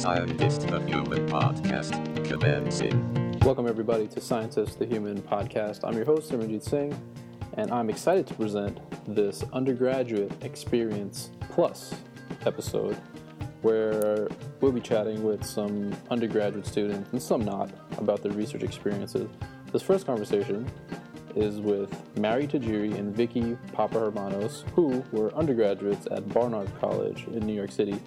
Scientist the Human Podcast, commencing. Welcome, everybody, to Scientist the Human podcast. I'm your host, Simranjit Singh, and I'm excited to present this undergraduate experience plus episode where we'll be chatting with some undergraduate students and some not about their research experiences. This first conversation is with Mary Tajiri and Vicky Papahermanos, who were undergraduates at Barnard College in New York City.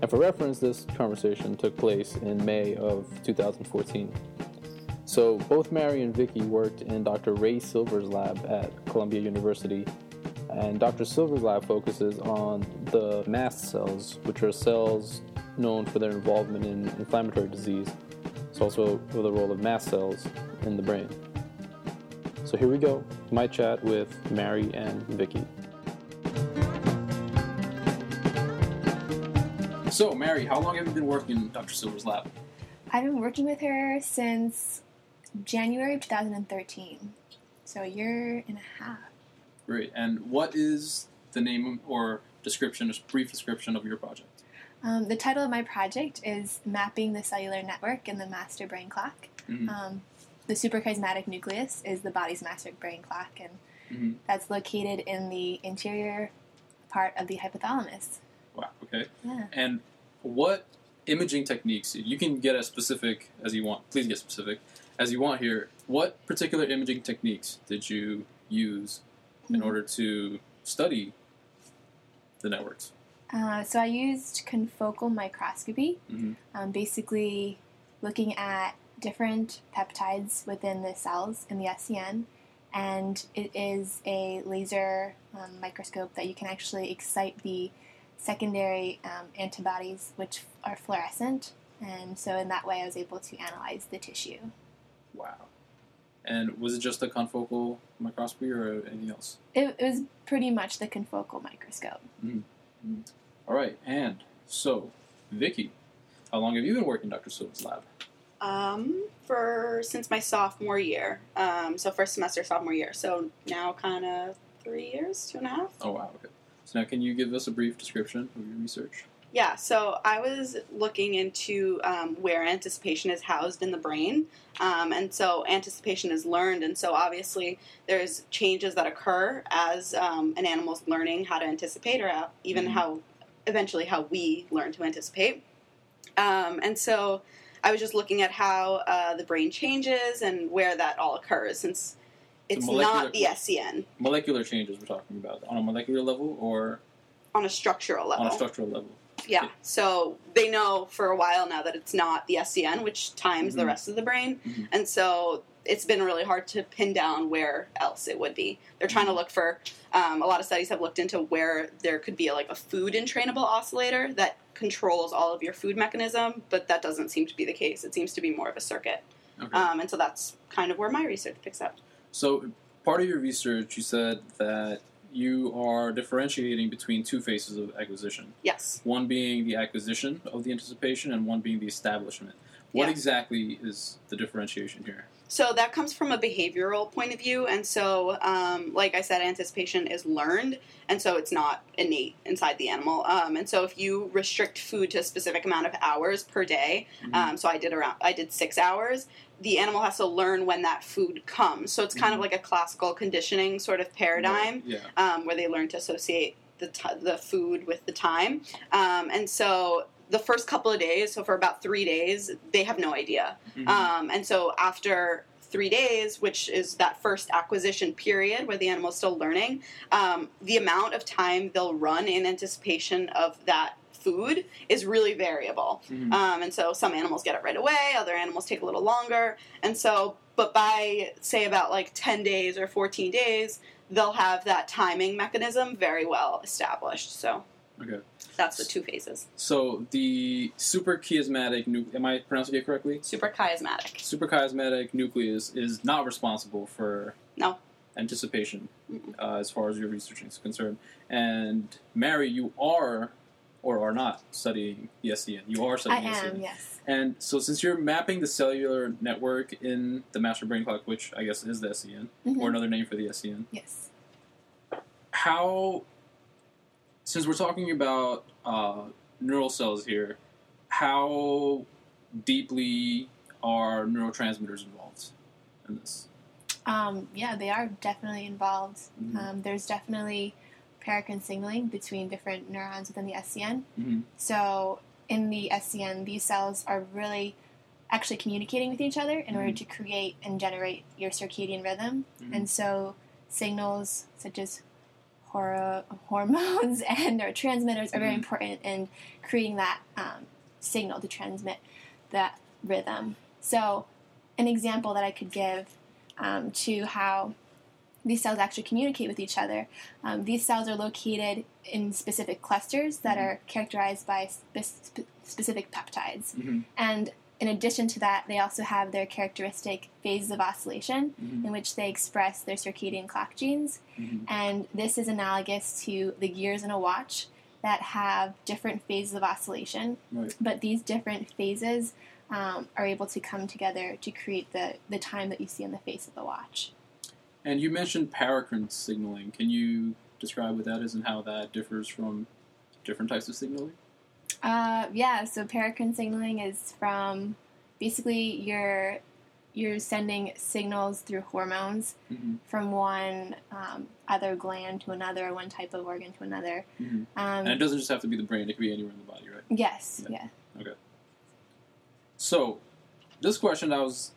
And for reference, this conversation took place in May of 2014. So both Mary and Vicky worked in Dr. Rae Silver's lab at Columbia University. And Dr. Silver's lab focuses on the mast cells, which are cells known for their involvement in inflammatory disease. It's also the role of mast cells in the brain. So here we go, my chat with Mary and Vicky. So, Mary, how long have you been working in Dr. Silver's lab? I've been working with her since January of 2013, so a year and a half. Great. And what is the name or description, a brief description of your project? Um, the title of my project is Mapping the Cellular Network in the Master Brain Clock. Mhm. Um, the suprachiasmatic nucleus is the body's master brain clock, and Mhm. that's located in the anterior part of the hypothalamus. Wow, okay. Yeah. And what imaging techniques, you can get as specific as you want, please get specific as you want here. What particular imaging techniques did you use in Mhm. order to study the networks? Uh, so I used confocal microscopy, Mhm. um, basically looking at different peptides within the cells in the SCN, and it is a laser um, microscope that you can actually excite the secondary um, antibodies, which are fluorescent, and so in that way I was able to analyze the tissue. Wow. And was it just a confocal microscopy or anything else? It, it was pretty much the confocal microscope. All right, and so, Vicky, how long have you been working in Dr. Silver's lab? Um, for since my sophomore year, um, so first semester sophomore year. So now kind of three years, two and a half. Oh, wow, okay. So now can you give us a brief description of your research? Yeah. So I was looking into um, where anticipation is housed in the brain, um, and so anticipation is learned, and so obviously there's changes that occur as um, an animal's learning how to anticipate, or how, even Mhm. how eventually how we learn to anticipate. Um, and so I was just looking at how uh, the brain changes and where that all occurs, since it's not the SCN Molecular changes we're talking about on a molecular level or on a structural level. on a structural level? Yeah. So they know for a while now that it's not the SCN, which times the Mhm. rest of the brain. Mhm. And so it's been really hard to pin down where else it would be. They're trying to look for, um, a lot of studies have looked into where there could be a, like a food entrainable oscillator that controls all of your food mechanism, but that doesn't seem to be the case. It seems to be more of a circuit. Okay. Um, and so that's kind of where my research picks up. so part of your research, you said that you are differentiating between two phases of acquisition. Yes. One being the acquisition of the anticipation, and one being the establishment. What Yeah. exactly is the differentiation here? So that comes from a behavioral point of view, and so, um, like I said, anticipation is learned, and so it's not innate inside the animal. Um, and so, if you restrict food to a specific amount of hours per day, Mhm. um, so I did around, I did six hours. The animal has to learn when that food comes. So it's kind Mhm. of like a classical conditioning sort of paradigm Yeah. um, where they learn to associate the, t- the food with the time. Um, and so the first couple of days, so for about three days, they have no idea. Mhm. Um, and so after three days, which is that first acquisition period where the animal's still learning, um, the amount of time they'll run in anticipation of that food is really variable. Mhm. Um, and so some animals get it right away, other animals take a little longer. And so, but by say about like 10 days or 14 days, they'll have that timing mechanism very well established. So okay. that's the two phases. So the suprachiasmatic nu- am I pronouncing it correctly? Suprachiasmatic. Suprachiasmatic nucleus is not responsible for No. anticipation uh, as far as your research is concerned. And Mary, you are or are not studying the SCN. You are I studying the am, SCN. yes. And so since you're mapping the cellular network in the master brain clock, which I guess is the SCN, Mhm. or another name for the SCN, Yes. how since we're talking about uh, neural cells here how deeply are neurotransmitters involved in this? Um, yeah, they are definitely involved. Mhm. Um, there's definitely paracrine signaling between different neurons within the SCN. Mhm. So in the SCN, these cells are really actually communicating with each other in order Mhm. to create and generate your circadian rhythm. Mhm. And so signals such as hor- hormones and neurotransmitters are very Mhm. important in creating that um, signal to transmit that rhythm. So an example that I could give um, to how these cells actually communicate with each other. Um, these cells are located in specific clusters that Mhm. are characterized by spe- spe- specific peptides. Mhm. And in addition to that, they also have their characteristic phases of oscillation Mhm. in which they express their circadian clock genes. Mhm. And this is analogous to the gears in a watch that have different phases of oscillation Right. but these different phases um, are able to come together to create the, the time that you see on the face of the watch. And you mentioned paracrine signaling. Can you describe what that is and how that differs from different types of signaling? Uh, yeah, so paracrine signaling is from basically you're you're sending signals through hormones Mm-hmm. from one um, other gland to another, one type of organ to another. Mhm. Um, And it doesn't just have to be the brain; it could be anywhere in the body, right? yes, Yeah. yeah. So, this question I was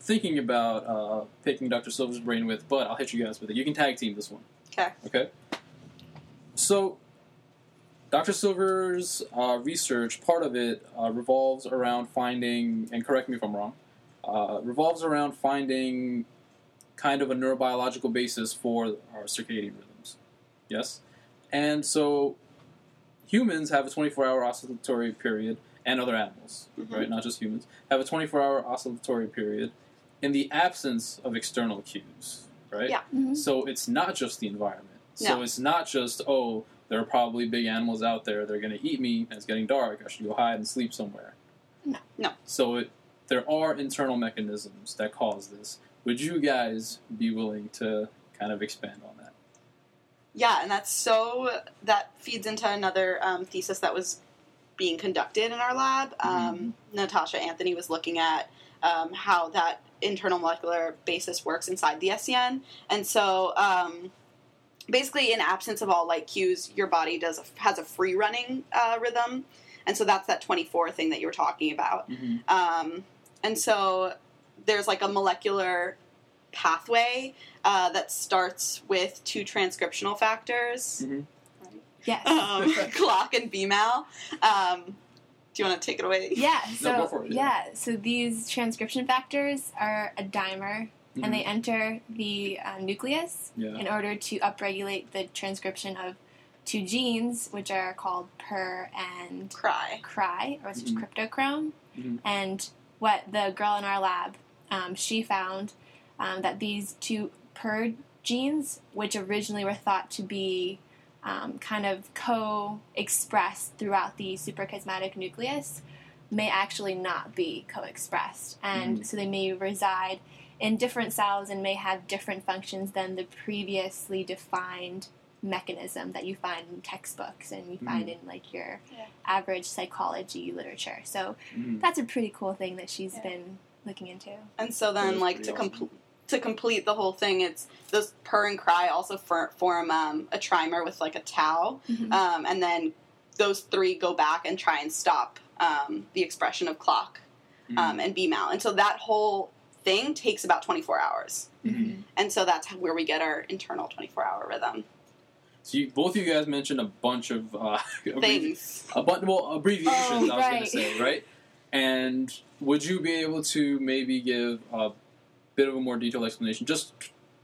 thinking about uh, picking Dr. Silver's brain with, but I'll hit you guys with it. You can tag team this one. Okay. Okay. So, Dr. Silver's uh, research, part of it uh, revolves around finding, and correct me if I'm wrong, uh, revolves around finding kind of a neurobiological basis for our circadian rhythms. Yes? And so, humans have a 24 hour oscillatory period, and other animals, Mhm. right? Not just humans, have a 24 hour oscillatory period in the absence of external cues, right? Yeah. Mhm. So it's not just the environment. So it's not just, oh, there are probably big animals out there, they're going to eat me, and it's getting dark, I should go hide and sleep somewhere. No. No. So it, there are internal mechanisms that cause this. Would you guys be willing to kind of expand on that? Yeah, and that's so that feeds into another um, thesis that was being conducted in our lab. Um, Natasha Anthony was looking at um, how that internal molecular basis works inside the SCN, and so um, basically, in absence of all light cues, your body does has a free running uh, rhythm, and so that's that twenty four thing that you were talking about. Mm-hmm. Um, and so there's like a molecular pathway uh, that starts with two transcriptional factors, Mhm. Yes. um, clock and BMAL. Um, do you want to take it away? Yeah, so go for it, yeah. yeah. so these transcription factors are a dimer, and they enter the uh, nucleus Mm-hmm. Yeah. in order to upregulate the transcription of two genes, which are called PER and Cry. CRY, or which is Mhm. cryptochrome. Mhm. And what the girl in our lab, um, she found um, that these two PER genes, which originally were thought to be um, kind of co-expressed throughout the suprachiasmatic nucleus, may actually not be co-expressed, and Mhm. so they may reside in different cells and may have different functions than the previously defined mechanism that you find in textbooks and you find in like your Yeah. average psychology literature. So Mhm. that's a pretty cool thing that she's Yeah. been looking into. And so then, is like pretty to awesome. complete to complete the whole thing, it's those PER and cry also for, form um, a trimer with like a tau, Mhm. um, and then those three go back and try and stop um, the expression of clock Mhm. um, and BMAL. And so that whole thing takes about 24 hours. Mhm. And so that's where we get our internal 24 hour rhythm. So you, both of you guys mentioned a bunch of uh, Things. a bunch well abbreviations. Oh, I was going to say right. And would you be able to maybe give a bit of a more detailed explanation, just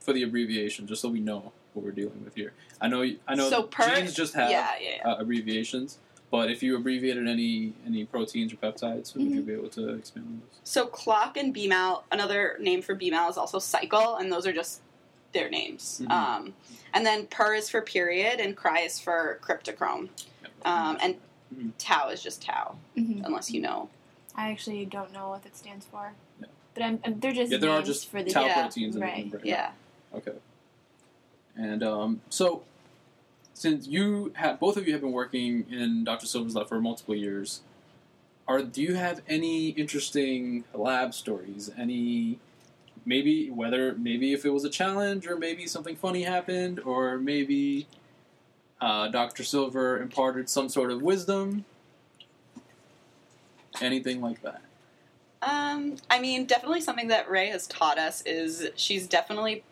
for the abbreviation, just so we know what we're dealing with here? I know I know So per- genes just have yeah, yeah, yeah. uh, abbreviations, but if you abbreviated any any proteins or peptides, would Mm-hmm. you be able to expand on those? So clock and BMAL, another name for BMAL is also cycle, and those are just their names. Mhm. Um, and then per is for period, and cry is for cryptochrome. Um, and Mhm. tau is just tau, Mhm. unless you know. I actually don't know what that stands for, Yeah. but I'm, I'm- they're just Yeah, there are names just for the tau Yeah, proteins in the- right, the brain. Yeah. Okay. And um, so, since you have both of you have been working in Dr. Silver's lab for multiple years, are do you have any interesting lab stories? Any maybe whether maybe if it was a challenge or maybe something funny happened or maybe uh, Dr. Silver imparted some sort of wisdom. Anything like that. Um, I mean, definitely something that Rae has taught us is she's definitely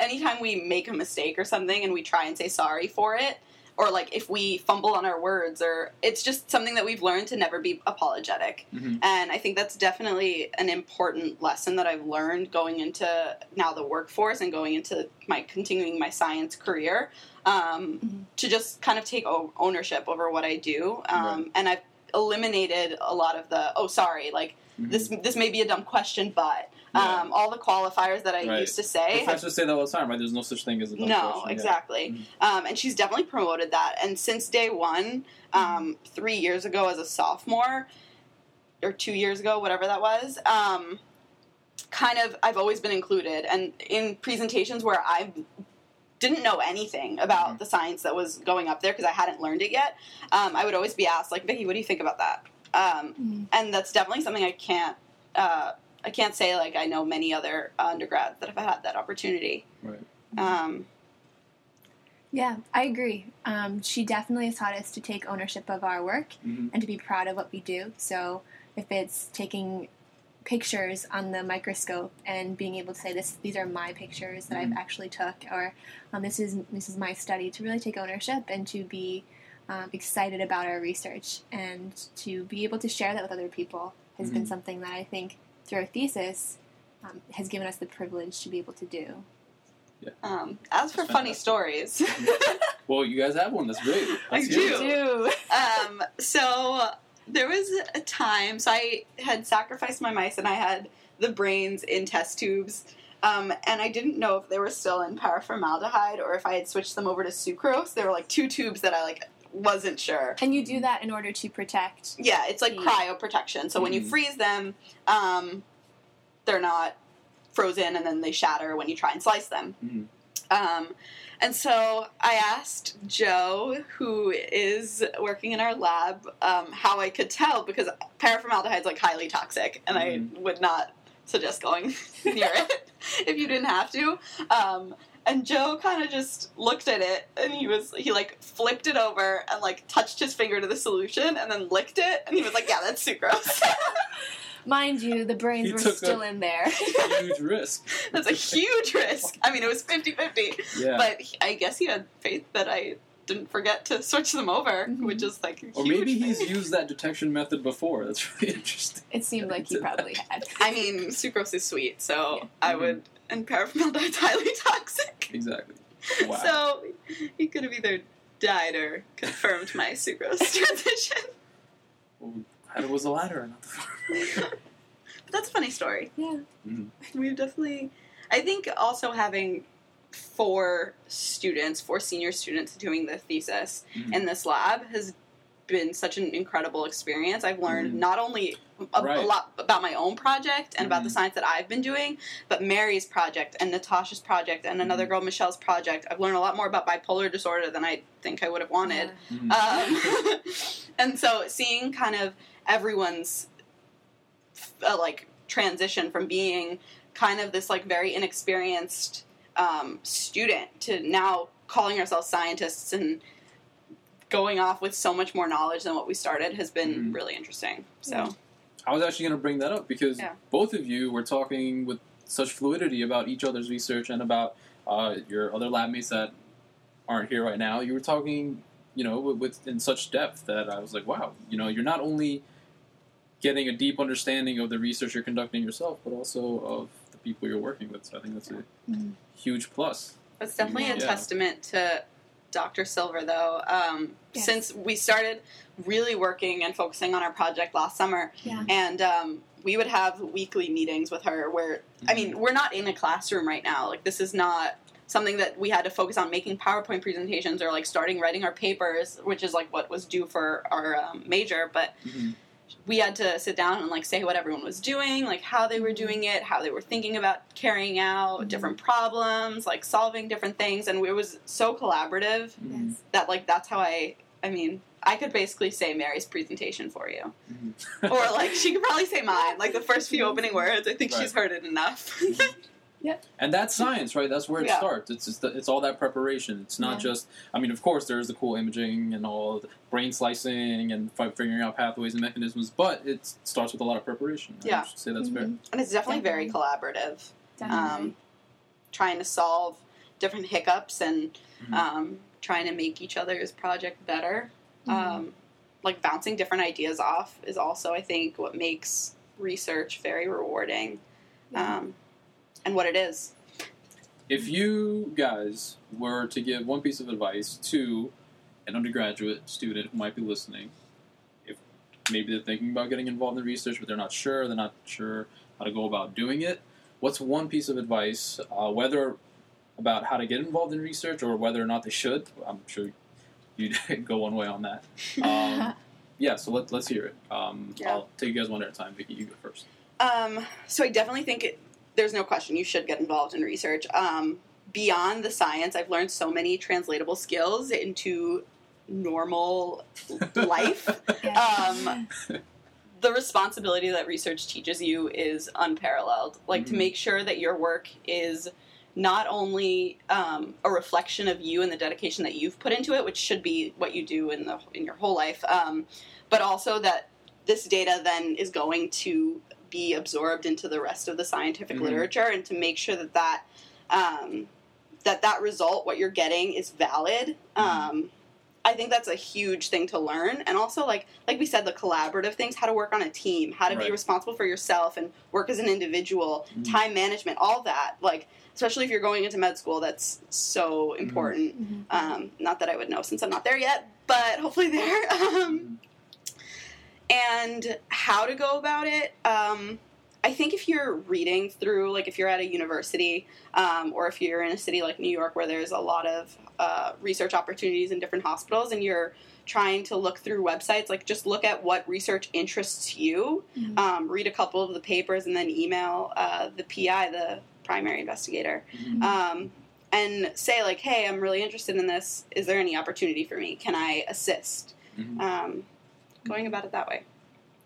anytime we make a mistake or something and we try and say sorry for it, or like if we fumble on our words, or it's just something that we've learned to never be apologetic. Mhm. And I think that's definitely an important lesson that I've learned going into now the workforce and going into my continuing my science career. Um, Mhm. To just kind of take o- ownership over what I do, um, Right. and I've eliminated a lot of the oh sorry like Mhm. this this may be a dumb question, but Yeah. um, all the qualifiers that I Right. used to say. have- Professors say that all the time, right? There's no such thing as a dumb no, question. Exactly. Mhm. Um, and she's definitely promoted that. And since day one, um, three years ago as a sophomore, or two years ago, whatever that was, um, kind of I've always been included. And in presentations where I didn't know anything about Mhm. the science that was going up there because I hadn't learned it yet, um, I would always be asked, like, Vicky, what do you think about that? Um, Mhm. and that's definitely something I can't. Uh, I can't say like I know many other undergrads that have had that opportunity. Right. Um, Yeah, I agree. Um, she definitely has taught us to take ownership of our work Mhm. and to be proud of what we do. So if it's taking pictures on the microscope and being able to say this these are my pictures that Mhm. I've actually took or um, this is this is my study to really take ownership and to be um, excited about our research and to be able to share that with other people has been Mhm. something that I think through our thesis um, has given us the privilege to be able to do. Um, as for That's funny stories, Well, you guys have one. That's great. I Let's do. Do. um, so there was a time, so I had sacrificed my mice and I had the brains in test tubes. Um, and I didn't know if they were still in paraformaldehyde or if I had switched them over to sucrose. There were like two tubes that I like wasn't sure. And you do that in order to protect Yeah, it's like Mm. cryo protection. So when you Mhm. freeze them, um, they're not frozen and then they shatter when you try and slice them. Mhm. Um, and so I asked Joe, who is working in our lab, um, how I could tell because paraformaldehyde is like highly toxic, and Mhm. I would not suggest going near it if you didn't have to. Um, and Joe kind of just looked at it, and he was he like flipped it over and like touched his finger to the solution, and then licked it, and he was like, "Yeah, that's sucrose." Mind you, the brains He were still a- in there. Huge risk. that's a huge risk. I mean, it was 50-50. Yeah. But he- I guess he had faith that I didn't forget to switch them over, Mhm. which is like a or huge maybe he's used that detection method before. That's really interesting. It seemed like he probably had. I mean, sucrose is sweet, so Yeah. I Mhm. would. And paraformaldehyde's highly toxic. Exactly. Wow. So he could have either died or confirmed my sucrose transition. Well, it was the latter, not the former. But that's a funny story. Yeah. Mhm. We've definitely. I think also having four students, four senior students doing the thesis Mhm. in this lab has been such an incredible experience. I've learned Mhm. not only a, a lot about my own project and about the Mhm. science that I've been doing, but Mary's project and Natasha's project and another Mhm. girl, Michelle's project. I've learned a lot more about bipolar disorder than I think I would have wanted. Mhm. Um, and so seeing kind of everyone's uh, like transition from being kind of this like very inexperienced um, student to now calling ourselves scientists and going off with so much more knowledge than what we started has been Mhm. really interesting. So I was actually going to bring that up because Yeah. both of you were talking with such fluidity about each other's research and about uh, your other lab mates that aren't here right now. You were talking, you know, with, with in such depth that I was like, wow, you know, you're not only getting a deep understanding of the research you're conducting yourself, but also of the people you're working with. So I think that's a Mhm. huge plus. That's definitely a Yeah. testament to Dr. Silver, though. Um, Yes. Since we started really working and focusing on our project last summer, Yeah. and um, we would have weekly meetings with her where, I mean, we're not in a classroom right now. Like, this is not something that we had to focus on making PowerPoint presentations or like starting writing our papers, which is like what was due for our um, major. But Mhm. We had to sit down and like say what everyone was doing, like how they were Mhm. doing it, how they were thinking about carrying out Mhm. different problems, like solving different things, and it was so collaborative Mhm. That like that's how I I mean I could basically say Mary's presentation for you, Mhm. or like she could probably say mine, like the first few opening words. I think she's heard it enough. and that's science, right? That's where it Yeah. starts. It's just the, it's all that preparation. It's not Yeah. just. I mean, of course, there's the cool imaging and all the brain slicing and fi- figuring out pathways and mechanisms, but it starts with a lot of preparation. I Yeah. should say that's fair. Mhm. and it's definitely very collaborative. Definitely. Um, trying to solve different hiccups and Mhm. um, trying to make each other's project better. Mhm. Um, like bouncing different ideas off is also, I think, what makes research very rewarding, Yeah. um, and what it is. If you guys were to give one piece of advice to an undergraduate student who might be listening, if maybe they're thinking about getting involved in research, but they're not sure, they're not sure how to go about doing it, what's one piece of advice, uh, whether about how to get involved in research or whether or not they should? I'm sure you'd go one way on that. Um, yeah, so let, let's hear it. Um, Yeah. I'll take you guys one at a time. Vicky, you go first. Um, so I definitely think it, there's no question you should get involved in research. Um, beyond the science, I've learned so many translatable skills into normal life. Yeah. um, the responsibility that research teaches you is unparalleled. Like to Mhm. make sure that your work is not only um, a reflection of you and the dedication that you've put into it, which should be what you do in the in your whole life, um, but also that this data then is going to be absorbed into the rest of the scientific Mhm. literature, and to make sure that that um, that that result, what you're getting, is valid. Um, I think that's a huge thing to learn, and also like like we said, the collaborative things, how to work on a team, how to be responsible for yourself, and work as an individual, Mhm. time management, all that. Like especially if you're going into med school, that's so Mm-hmm. important. Mhm. Um, not that I would know since I'm not there yet, but hopefully there. Um, and how to go about it. Um, I think if you're reading through, like if you're at a university um, or if you're in a city like New York where there's a lot of uh, research opportunities in different hospitals and you're trying to look through websites, like just look at what research interests you, Mhm. um, read a couple of the papers, and then email uh, the PI, the primary investigator, Mhm. um, and say like, "Hey, I'm really interested in this. Is there any opportunity for me? Can I assist?" Mhm. Going about it that way.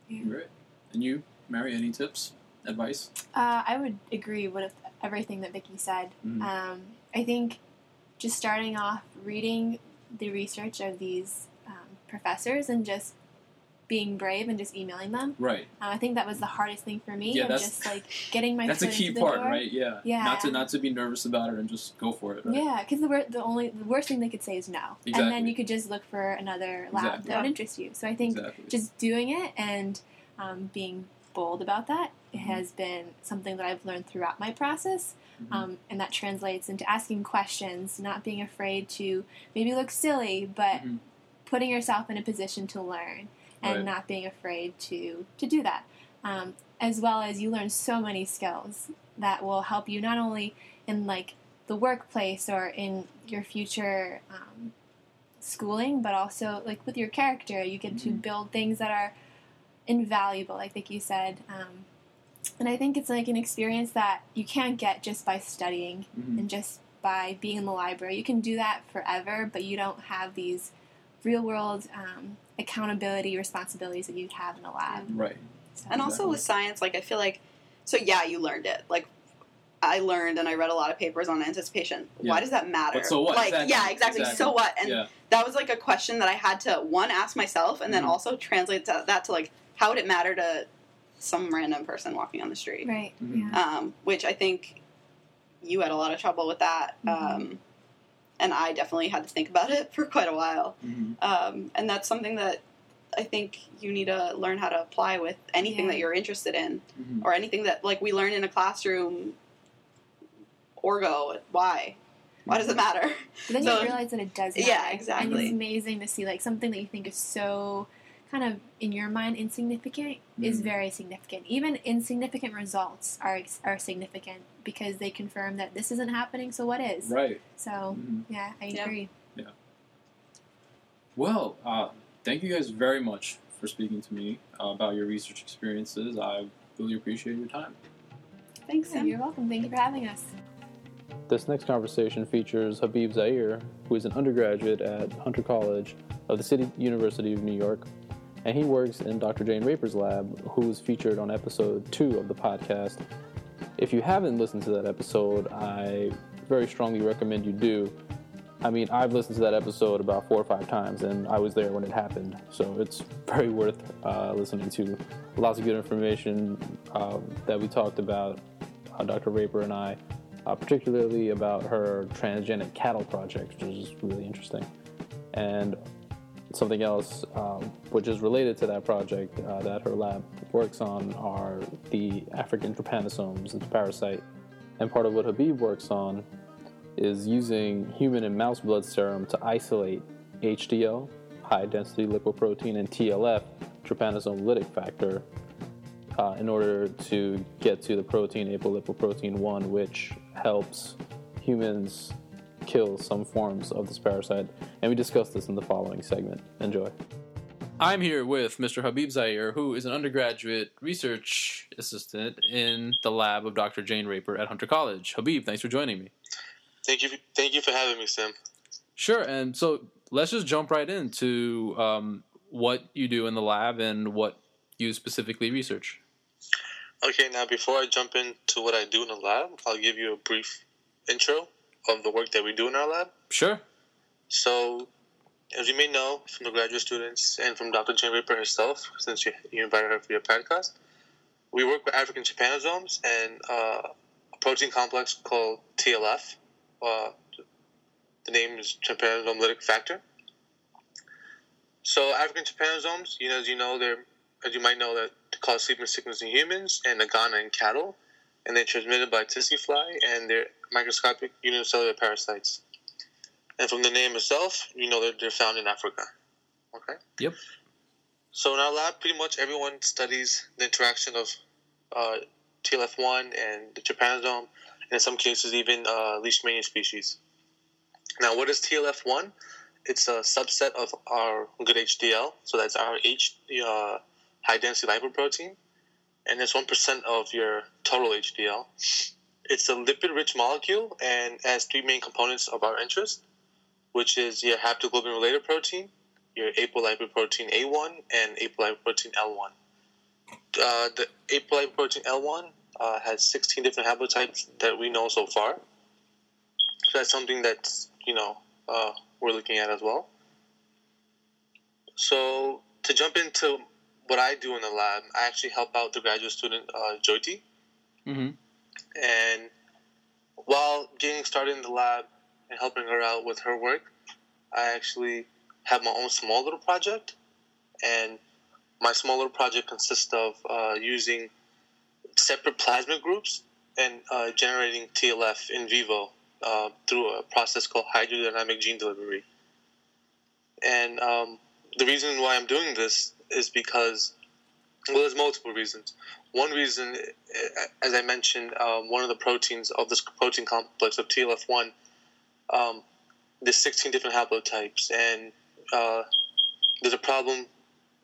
Great. And you, Mary, any tips, advice? Uh, I would agree with everything that Vicky said. Mhm. Um, I think just starting off reading the research of these um, professors and just being brave and just emailing them. Right. Uh, I think that was the hardest thing for me. Yeah, that's- just like getting my That's a key part, door. right? Yeah. Yeah. Not to not to be nervous about it and just go for it. Right? Yeah, because the, wor- the only the worst thing they could say is no, and then you could just look for another lab Exactly. that would interest you. So I think Exactly. just doing it and um, being bold about that Mhm. has been something that I've learned throughout my process. Mhm. Um, and that translates into asking questions, not being afraid to maybe look silly, but Mhm. putting yourself in a position to learn and Right. not being afraid to to do that. Um, as well as you learn so many skills that will help you not only in like the workplace or in your future um, schooling, but also like with your character. You get to Mhm. build things that are invaluable, like Vicky said. Um, and I think it's like an experience that you can't get just by studying Mhm. and just by being in the library. You can do that forever, but you don't have these real world um, accountability responsibilities that you'd have in a lab. Right. So, And also Exactly. with science, like I feel like, so yeah, you learned it. Like I learned and I read a lot of papers on anticipation. Yeah. Why does that matter? But so what? Like Exactly. yeah, exactly. Exactly. So what? And yeah. that was like a question that I had to one ask myself and then Mhm. also translate to, that to like how would it matter to some random person walking on the street? right. Mhm. Yeah. Um, which I think you had a lot of trouble with that. Mhm. Um, and I definitely had to think about it for quite a while. Mhm. Um, and that's something that I think you need to learn how to apply with anything Yeah. that you're interested in, Mhm. or anything that like we learn in a classroom. Orgo, why? Why does it matter? But then So- you realize that it does matter. Yeah, And exactly. it's amazing to see like something that you think is so kind of in your mind insignificant is Mhm. very significant. Even insignificant results are are significant because they confirm that this isn't happening. So what is? Right. So Mhm. yeah, I Yeah. agree. Yeah. Well, uh, thank you guys very much for speaking to me uh, about your research experiences. I really appreciate your time. Thanks, Yeah, Sam. you're welcome. Thank you for having us. This next conversation features Habib Zaire, who is an undergraduate at Hunter College of the City University of New York, and he works in Dr. Jayne Raper's lab, who was featured on episode two of the podcast. If you haven't listened to that episode, I very strongly recommend you do. I mean, I've listened to that episode about four or five times, and I was there when it happened, so it's very worth uh, listening to. Lots of good information uh, that we talked about, uh, Dr. Raper and I, uh, particularly about her transgenic cattle project, which is really interesting. And something else um, which is related to that project uh, that her lab works on are the African trypanosomes, a parasite. And part of what Habib works on is using human and mouse blood serum to isolate HDL, high density lipoprotein, and TLF, trypanosome lytic factor, uh, in order to get to the protein apolipoprotein 1, which helps humans kill some forms of this parasite. And we discuss this in the following segment. Enjoy. I'm here with Mr. Habib Zaire, who is an undergraduate research assistant in the lab of Dr. Jayne Raper at Hunter College. Habib, thanks for joining me. Thank you. Thank you for having me, Sam. Sure. And so let's just jump right into um, what you do in the lab and what you specifically research. Okay. Now, before I jump into what I do in the lab, I'll give you a brief intro of the work that we do in our lab. Sure. So, as you may know from the graduate students and from Dr. Jayne Raper herself, since you, you invited her for your podcast, we work with African trypanosomes and uh, a protein complex called TLF. Uh, the name is trypanosome lytic factor. So, African trypanosomes, you know, as you know, they're as you might know, that cause sleeping sickness in humans and Nagana in cattle, and they're transmitted by tsetse fly, and they're microscopic unicellular parasites. And from the name itself, you know that they're found in Africa. Okay? Yep. So in our lab, pretty much everyone studies the interaction of uh, TLF1 and the trypanosome, and in some cases even uh, Leishmania species. Now, what is TLF1? It's a subset of our good HDL, so that's our H, uh, high density lipoprotein, and it's 1% of your total HDL. It's a lipid rich molecule and has three main components of our interest, which is your haptoglobin related protein, your apolipoprotein A1, and apolipoprotein L1. Uh, the apolipoprotein L1 uh, has 16 different haplotypes that we know so far. So that's something that's, you know, uh, we're looking at as well. So to jump into what I do in the lab, I actually help out the graduate student uh, Jyoti. Mm-hmm. And while getting started in the lab and helping her out with her work, I actually have my own small little project. And my small little project consists of uh, using separate plasmid groups and uh, generating TLF in vivo uh, through a process called hydrodynamic gene delivery. And um, the reason why I'm doing this is because, well, there's multiple reasons. One reason, as I mentioned, um, one of the proteins of this protein complex of TLF1, um, there's 16 different haplotypes, and uh, there's a problem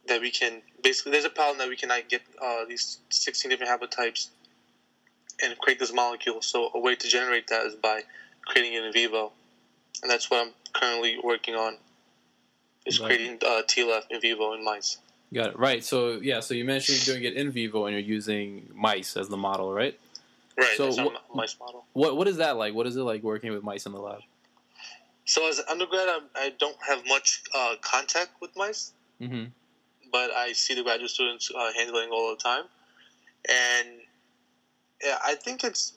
that we can basically there's a problem that we cannot get uh, these 16 different haplotypes and create this molecule. So a way to generate that is by creating it in vivo, and that's what I'm currently working on. Is Right. creating uh, TLF in vivo in mice. Got it. Right. So, yeah, so you mentioned you're doing it in vivo and you're using mice as the model, right? Right. So our mice model. What What is that like? What is it like working with mice in the lab? So as an undergrad, I, I don't have much uh, contact with mice, Mm-hmm. but I see the graduate students uh, handling all the time, and yeah, I think it's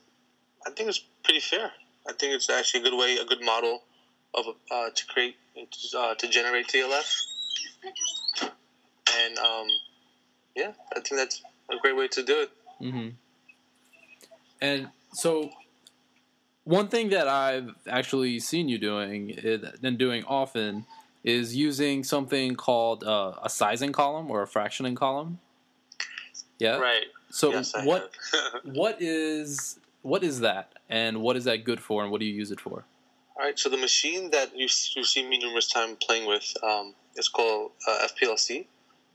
I think it's pretty fair. I think it's actually a good way, a good model of uh, to create uh, to generate TLF, and um, yeah, I think that's a great way to do it. Mm-hmm. And so, one thing that I've actually seen you doing uh, and doing often is using something called uh, a sizing column or a fractioning column. Yeah. Right. So yes, what what is what is that, and what is that good for, and what do you use it for? All right, so the machine that you've, you've seen me numerous times playing with um, is called uh, FPLC.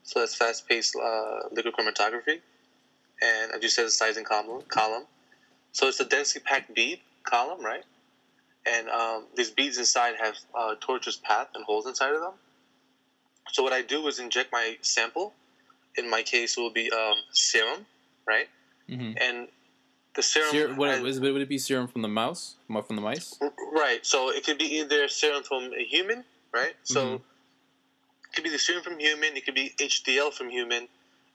So that's fast-paced uh, liquid chromatography, and as you said, it's sizing column. column. So it's a densely packed bead column, right? And um, these beads inside have uh, tortuous path and holes inside of them. So what I do is inject my sample. In my case, it will be um, serum, right? Mm-hmm. And the serum. Ser- what, has- is, would it be serum from the mouse? Mo- From the mice? Right. So it could be either serum from a human, right? So Mhm. It could be the serum from human. It could be HDL from human,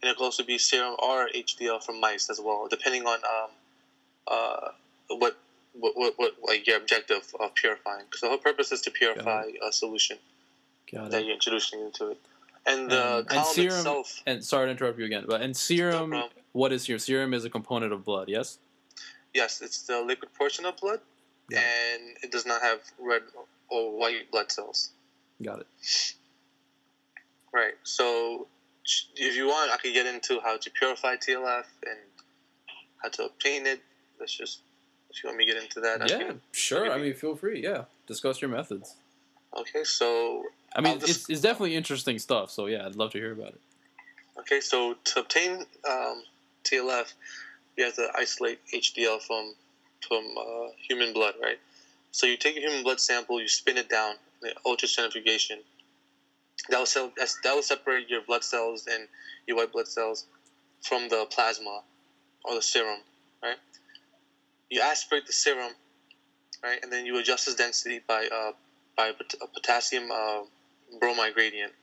and it could also be serum or HDL from mice as well, depending on um, uh, what, what what what like your objective of purifying. Because the whole purpose is to purify a solution that you're introducing into it. And the and serum- itself, And sorry to interrupt you again, but and serum, No what is serum? Serum is a component of blood, yes? yes, it's the liquid portion of blood, Yeah. and it does not have red or white blood cells. Got it. Right. So, if you want, I could get into how to purify TLF and how to obtain it. Let's just if you want me to get into that. I yeah, can. sure. I mean, feel free. Yeah, discuss your methods. Okay. So, I mean, just- it's, it's definitely interesting stuff. So yeah, I'd love to hear about it. okay. So to obtain um, TLF, you have to isolate HDL from from uh, human blood, right? So you take a human blood sample, you spin it down, the ultracentrifugation. That will that will separate your blood cells and your white blood cells from the plasma or the serum, right? You aspirate the serum, right, and then you adjust its density by uh, by a potassium uh, bromide gradient.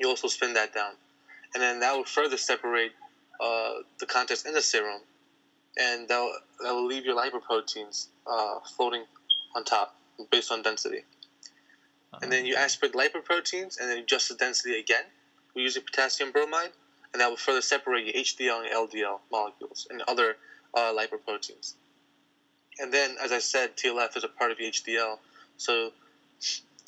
You also spin that down, and then that will further separate uh, the contents in the serum, and that will, that will leave your lipoproteins uh, floating on top based on density. And then you aspirate lipoproteins, and then adjust the density again. We use a potassium bromide, and that will further separate your HDL and LDL molecules and other uh, lipoproteins. And then, as I said, TLF is a part of your HDL. So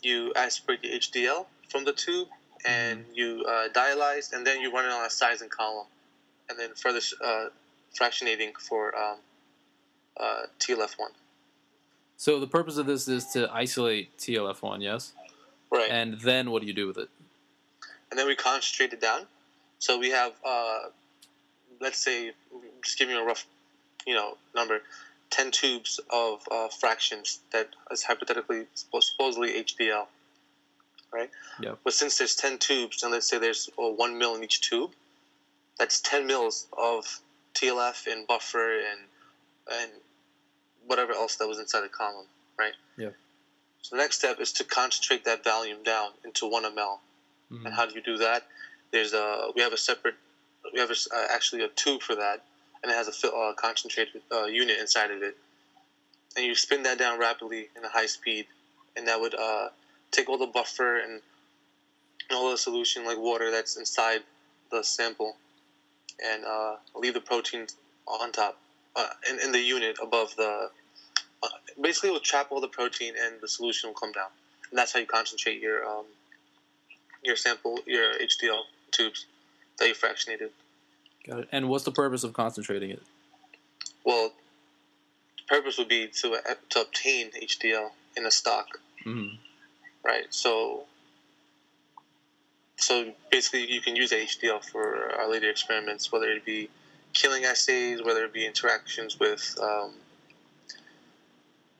you aspirate the HDL from the tube, and you uh, dialyze, and then you run it on a sizing column, and then further uh, fractionating for um, uh, TLF1. So the purpose of this is to isolate TLF1, yes? Right. And then what do you do with it? and then we concentrate it down. So we have, uh, let's say, just giving you a rough, you know, number, ten tubes of uh, fractions that is hypothetically supposedly HDL, right? Yep. But since there's ten tubes, and let's say there's uh, one mil in each tube, that's ten mils of TLF and buffer and and whatever else that was inside the column, right? Yep. So the next step is to concentrate that volume down into one ml. Mhm. And how do you do that? There's a we have a separate we have a uh, actually a tube for that, and it has a fi- uh, concentrated uh, unit inside of it. And you spin that down rapidly in a high speed, and that would uh, take all the buffer and all the solution like water that's inside the sample, and uh, leave the protein on top uh, in, in the unit above the. Uh, basically, it will trap all the protein, and the solution will come down. And that's how you concentrate your um, your sample, your HDL tubes that you fractionated. Got it. And what's the purpose of concentrating it? Well, the purpose would be to uh, to obtain HDL in a stock, hmm right? So, so basically, you can use HDL for our later experiments, whether it be killing assays, whether it be interactions with. Um,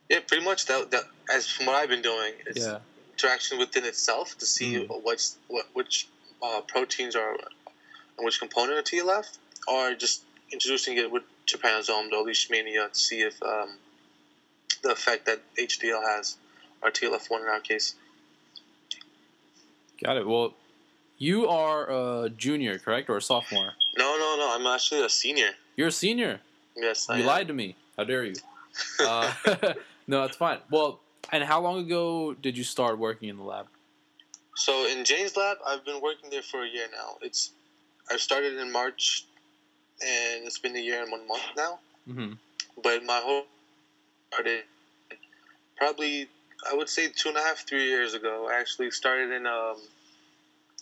yeah, pretty much that, that. As from what I've been doing, it's Yeah. interaction within itself to see Mhm. what's what which uh, proteins are and which component of TLF, or just introducing it with trypanosome or leishmania to see if um, the effect that HDL has, or TLF1 in our case. Got it. Well, you are a junior, correct, or a sophomore? No, no, no. I'm actually a senior. You're a senior. Yes, I You am. lied to me. How dare you? Uh, no, that's fine. Well, and how long ago did you start working in the lab? So in Jayne's lab, I've been working there for a year now. It's I started in March, and it's been a year and one month now. hmm but my whole started probably I would say two and a half, three years ago. I actually started in, um,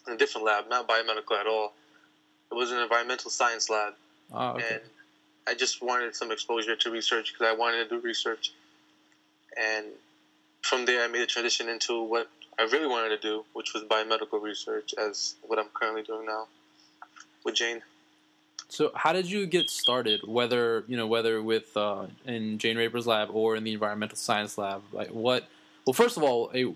in a different lab, not biomedical at all. It was an environmental science lab, Ah, okay. and I just wanted some exposure to research because I wanted to do research. And from there, I made a transition into what I really wanted to do, which was biomedical research, as what I'm currently doing now with Jayne. So, how did you get started? Whether you know, whether with uh, in Jayne Raper's lab or in the environmental science lab, like what? Well, first of all, a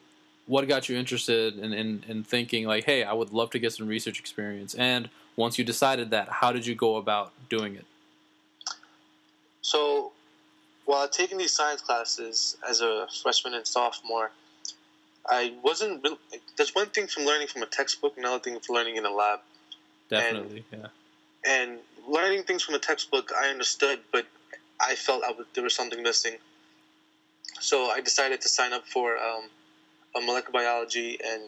what got you interested in, in, in thinking like, hey, I would love to get some research experience? And once you decided that, how did you go about doing it? So, while taking these science classes as a freshman and sophomore, I wasn't. Really, there's one thing from learning from a textbook, another thing from learning in a lab. Definitely, yeah. And learning things from a textbook, I understood, but I felt I was, there was something missing. So I decided to sign up for um, a molecular biology and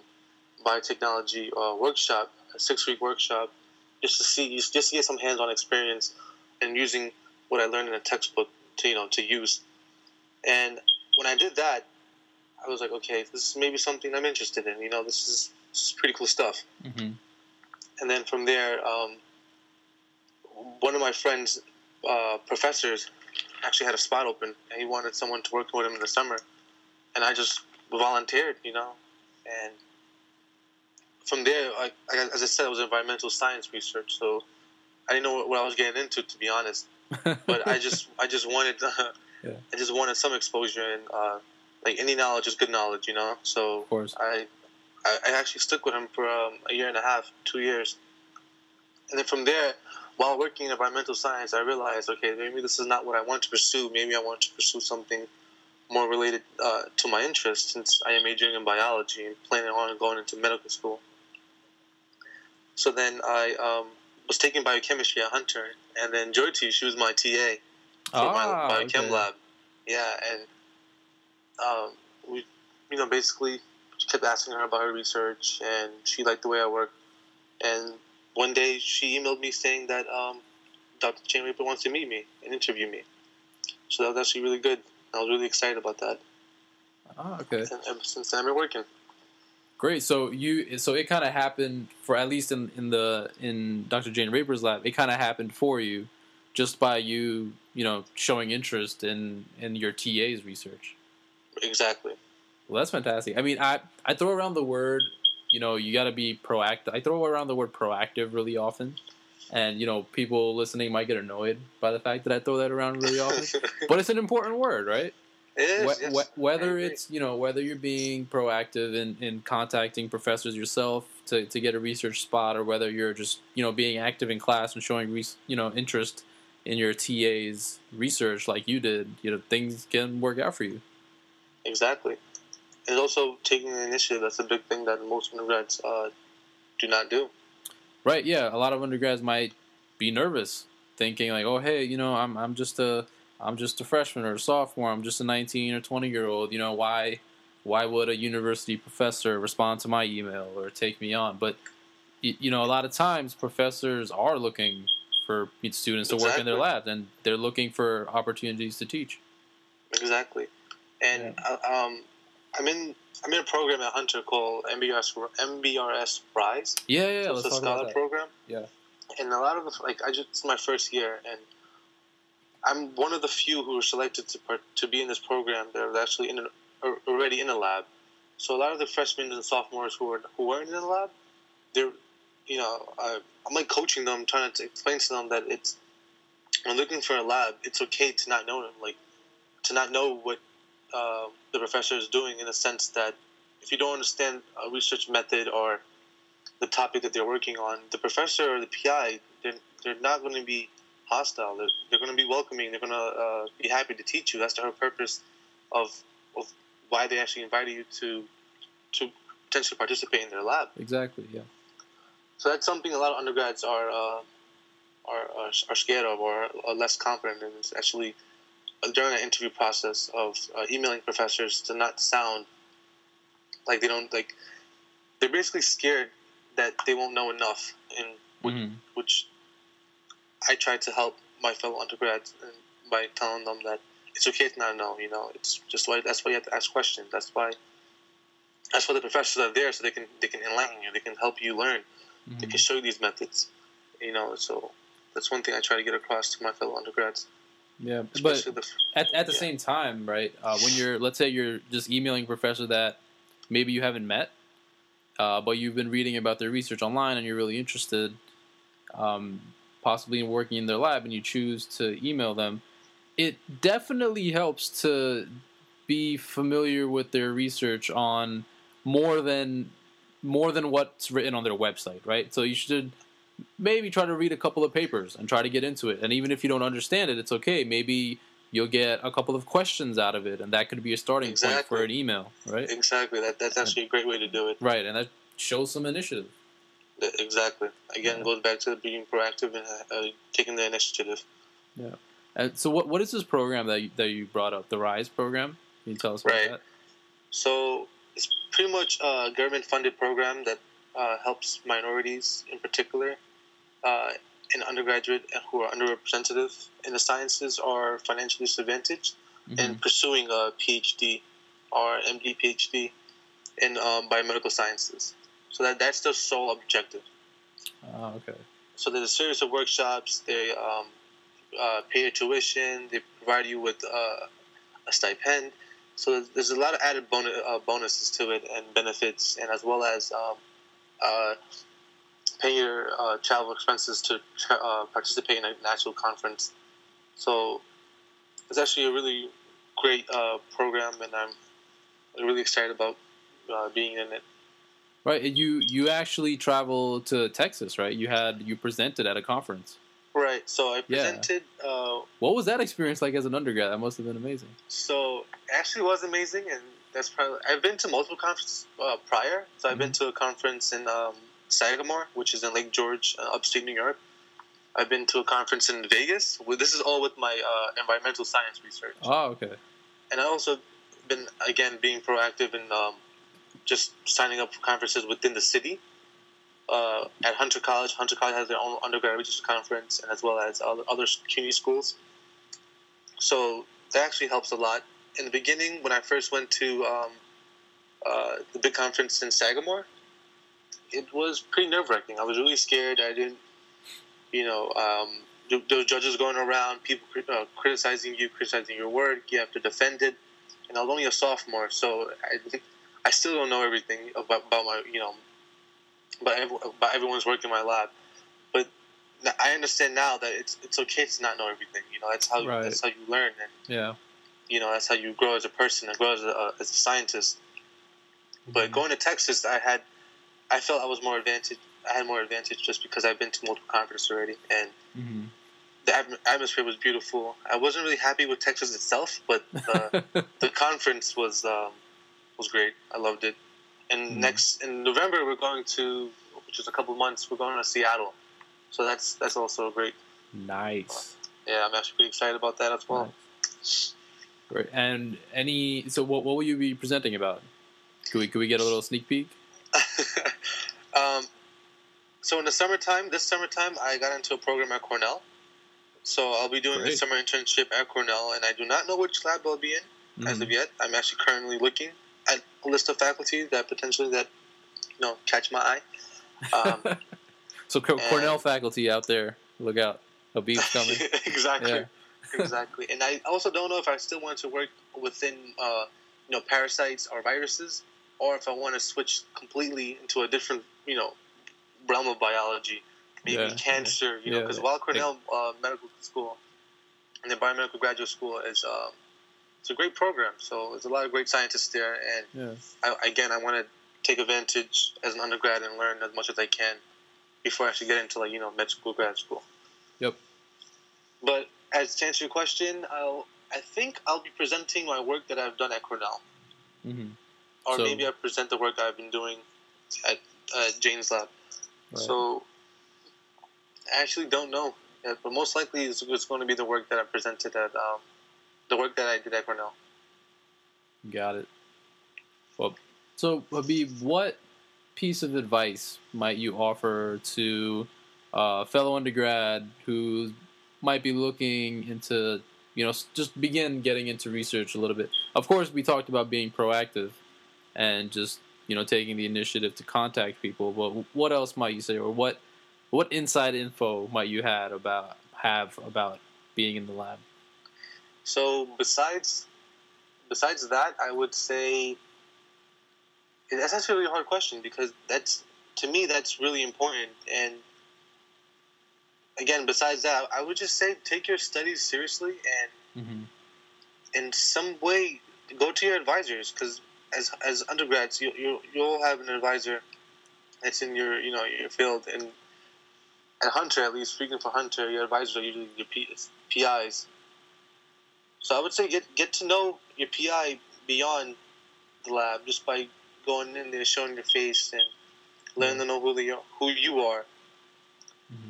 biotechnology uh, workshop, a six-week workshop, just to see, just to get some hands-on experience and using what I learned in a textbook to you know to use. And when I did that, I was like, okay, this is maybe something I'm interested in. You know, this is, this is pretty cool stuff. hmm And then from there, um, one of my friends' uh, professors actually had a spot open, and he wanted someone to work with him in the summer. And I just volunteered, you know. And from there, I, I, as I said, it was environmental science research, so I didn't know what, what I was getting into, to be honest. But I just, I just wanted, Yeah. I just wanted some exposure, and uh, like any knowledge is good knowledge, you know. So of course. I, I, I actually stuck with him for um, a year and a half, two years. And then from there, while working in environmental science, I realized, okay, maybe this is not what I want to pursue. Maybe I want to pursue something more related uh, to my interest, since I am majoring in biology and planning on going into medical school. So then I um, was taking biochemistry at Hunter, and then Joyty, she was my TA for my biochem okay. lab. Yeah, and um, we, you know, basically kept asking her about her research, and she liked the way I worked. And one day she emailed me saying that um, Dr. Jane Raper wants to meet me and interview me. So that was actually really good. I was really excited about that. Ah, okay. Since then, I've been working. Great. So you, so it kind of happened for at least in in the in Dr. Jane Raper's lab. It kind of happened for you, just by you, you know, showing interest in in your TA's research. Exactly. Well, that's fantastic. I mean, I I throw around the word, you know, you got to be proactive. I throw around the word proactive really often, and you know, people listening might get annoyed by the fact that I throw that around really often. but it's an important word, right? it is. Yes. wh- whether it's you know whether you're being proactive in, in contacting professors yourself to, to get a research spot or whether you're just you know being active in class and showing res- you know interest in your TA's research like you did you know things can work out for you Exactly. And also taking the initiative. That's a big thing that most undergrads uh, do not do. Right yeah a lot of undergrads might be nervous thinking like oh hey you know I'm I'm just a I'm just a freshman or a sophomore I'm just a 19 or 20 year old you know why why would a university professor respond to my email or take me on but you know a lot of times professors are looking for students to work in their Exactly. labs and they're looking for opportunities to teach Exactly. And uh, um, I'm in I'm in a program at Hunter called MBRS MBRS Rise. yeah yeah, So it's a scholar program. Yeah. And a lot of the, like I just it's my first year and I'm one of the few who were selected to part, to be in this program. They're actually in an, already in a lab. So a lot of the freshmen and sophomores who are who weren't in the lab, they're you know I, I'm like coaching them, trying to explain to them that it's when looking for a lab, it's okay to not know them, like to not know what uh, the professor is doing in a sense that if you don't understand a research method or the topic that they're working on, the professor or the PI, they're, they're not going to be hostile. They're, they're going to be welcoming. They're going to uh, be happy to teach you. That's the whole purpose of, of why they actually invited you to to potentially participate in their lab. exactly yeah So that's something a lot of undergrads are uh, are, are are scared of or are less confident in. Is actually during the interview process of uh, emailing professors to not sound like they don't like. They're basically scared that they won't know enough, and which, Mhm. which I try to help my fellow undergrads and by telling them that it's okay to not know. You know, it's just why that's why you have to ask questions. That's why. That's why the professors are there, so they can they can enlighten you. They can help you learn they Mhm. can show you these methods. You know, so that's one thing I try to get across to my fellow undergrads. Yeah but the, at, at the Yeah. same time, right? Uh, when you're, let's say you're just emailing a professor that maybe you haven't met, uh, but you've been reading about their research online and you're really interested, um, possibly in working in their lab, and you choose to email them. It definitely helps to be familiar with their research on more than more than what's written on their website, right? So you should maybe try to read a couple of papers and try to get into it. And even if you don't understand it, it's okay. Maybe you'll get a couple of questions out of it, and that could be a starting point for an email, right? Exactly. That that's actually a great way to do it. Right, and that shows some initiative. Exactly. Again, Yeah. goes back to being proactive and uh, uh, taking the initiative. Yeah. And so, what what is this program that you, that you brought up? The Rise program? Can you tell us about Right. that? So it's pretty much a government-funded program that uh, helps minorities, in particular, uh, in undergraduate who are underrepresented in the sciences or financially disadvantaged, in Mhm. pursuing a PhD or MD PhD in um, biomedical sciences. So that that's their sole objective. Ah, okay. So there's a series of workshops. They um, uh, pay your tuition. They provide you with uh, a stipend. So there's, a lot of added bonus, uh, bonuses to it and benefits, and as well as um, uh, pay your uh, travel expenses to tra- uh, participate in an actual conference. So it's actually a really great uh, program, and I'm really excited about uh, being in it. Right, and you you actually traveled to Texas, right? You had you presented at a conference. Right. So I Yeah. presented. Uh, What was that experience like as an undergrad? That must have been amazing. So actually, was amazing, and that's probably I've been to multiple conferences uh, prior. So I've been to a conference in um, Sagamore, which is in Lake George, uh, upstate New York. I've been to a conference in Vegas. This is all with my uh, environmental science research, Oh, okay. and I also been again being proactive in um, just signing up for conferences within the city. Uh, at Hunter College, Hunter College has their own undergrad research conference, and as well as other other community schools. So that actually helps a lot. In the beginning, when I first went to um, uh, the big conference in Sagamore, it was pretty nerve wracking. I was really scared. I didn't, you know, um, judges going around, people uh, criticizing you, criticizing your work. You have to defend it. And I was only a sophomore, so I I still don't know everything about, about my, you know, about, about everyone's work in my lab. But I understand now that it's it's okay to not know everything. You know, that's how Right. that's how you learn, and Yeah. you know that's how you grow as a person and grow as a, as a scientist. But going to Texas, I had, I felt I was more advantage. I had more advantage just because I've been to multiple conferences already, and hmm the atmosphere was beautiful. I wasn't really happy with Texas itself, but the, the conference was um, was great. I loved it. And Mhm. next in November, we're going to, which is a couple months, we're going to Seattle. So that's that's also great. nice. Yeah, I'm actually pretty excited about that as well. Nice. Great. And any so what what will you be presenting about? Could we could we get a little sneak peek? um, so in the summertime, this summertime, I got into a program at Cornell. So I'll be doing a summer internship at Cornell, and I do not know which lab I'll be in as Mhm. of yet. I'm actually currently looking at a list of faculty that potentially that you know catch my eye. Um, so Co- and- Cornell faculty out there, look out. Habib's coming. exactly, Yeah. exactly. And I also don't know if I still want to work within uh, you know parasites or viruses, or if I want to switch completely into a different you know realm of biology, maybe Yeah. cancer. You know, Yeah. because while Cornell uh, Medical School and the biomedical graduate school is um, it's a great program. So there's a lot of great scientists there, and Yeah. I, again, I want to take advantage as an undergrad and learn as much as I can before I actually get into like you know med school, grad school. Yep. But as to answer your question, I'll I think I'll be presenting my work that I've done at Cornell, hmm or So- maybe I present the work I've been doing at uh, Jane's lab. Right. So I actually don't know, Yeah, but most likely it's, it's going to be the work that I presented at um, the work that I did at Cornell. Got it. Well, so Habib, what piece of advice might you offer to a fellow undergrad who might be looking into, you know, just begin getting into research a little bit? Of course, we talked about being proactive and just, you know, taking the initiative to contact people. But what else might you say, or what what inside info might you had about have about being in the lab? So besides besides that, I would say that's actually a really hard question because that's to me that's really important. And again, besides that, I would just say take your studies seriously and Mm-hmm. in some way go to your advisors because as as undergrads, you you you'll have an advisor that's in your you know your field, and at Hunter at least, speaking for Hunter, your advisors are usually your P, PIs. So I would say get get to know your PI beyond the lab just by going in there, showing your face, and letting them know who they are, who you are.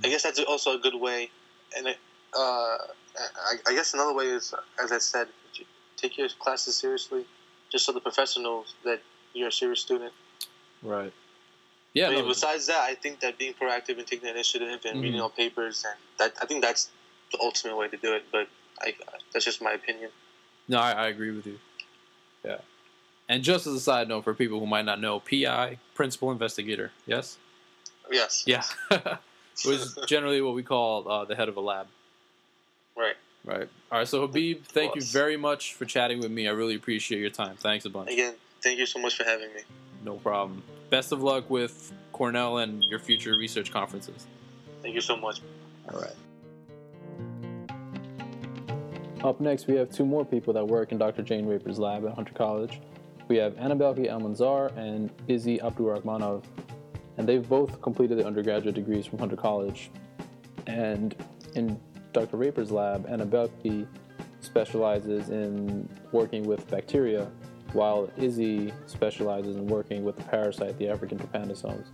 I guess that's also a good way, and uh, I, I guess another way is, as I said, take your classes seriously, just so the professor knows that you're a serious student. Right. Yeah. I mean, no, besides that, I think that being proactive and taking the initiative and reading Mhm. all papers and that I think that's the ultimate way to do it. But I, that's just my opinion. No, I, I agree with you. Yeah. And just as a side note for people who might not know, PI, principal investigator, yes? Yes. Yeah. Which is generally what we call uh, the head of a lab. Right. Right. All right. So, Habib, thank you very much for chatting with me. I really appreciate your time. Thanks a bunch. Again, thank you so much for having me. No problem. Best of luck with Cornell and your future research conferences. Thank you so much. All right. Up next, we have two more people that work in Dr. Jane Raper's lab at Hunter College. We have Annabelki Almanzar and Izzy Abdurrahmanov, and they've both completed their undergraduate degrees from Hunter College. And in Dr. Raper's lab, Annabelki specializes in working with bacteria, while Izzy specializes in working with the parasite, the African trypanosomes.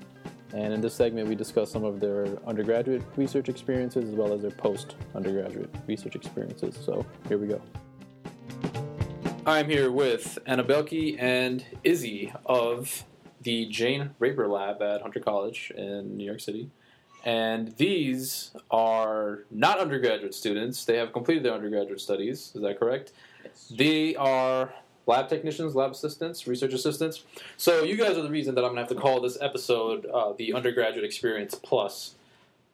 And in this segment, we discuss some of their undergraduate research experiences as well as their post undergraduate research experiences. So here we go. I'm here with Annabelki and Izzy of the Jane Raper Lab at Hunter College in New York City. And these are not undergraduate students. They have completed their undergraduate studies. Is that correct? Yes. They are lab technicians, lab assistants, research assistants. So you guys are the reason that I'm gonna have to call this episode uh, the undergraduate experience plus,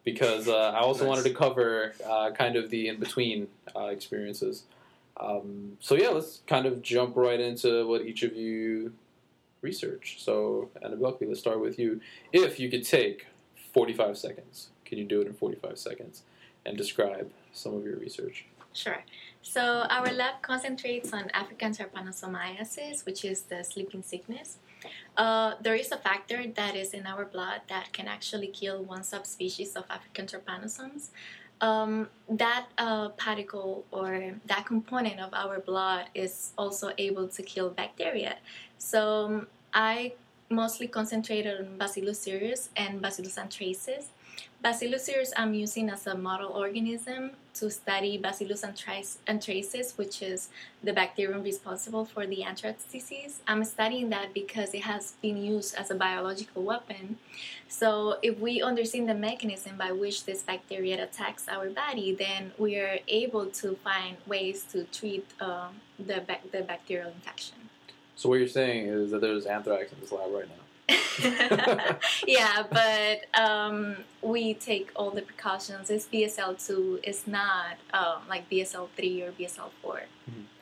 because uh, I also Nice. wanted to cover uh, kind of the in between uh, experiences. Um, so yeah, let's kind of jump right into what each of you research. So Annabelle, let's start with you. If you could take 45 seconds, can you do it in 45 seconds and describe some of your research? Sure. So our lab concentrates on African trypanosomiasis, which is the sleeping sickness. Uh, there is a factor that is in our blood that can actually kill one subspecies of African trypanosomes. Um, that uh, particle or that component of our blood is also able to kill bacteria. So um, I mostly concentrated on Bacillus cereus and Bacillus anthracis. Bacillus cereus I'm using as a model organism to study Bacillus anthracis, which is the bacterium responsible for the anthrax disease. I'm studying that because it has been used as a biological weapon. So, if we understand the mechanism by which this bacteria attacks our body, then we are able to find ways to treat um, the, the bacterial infection. So what you're saying is that there's anthrax in this lab right now. yeah, but um, we take all the precautions. It's BSL2. It's not um, like BSL3 or BSL4.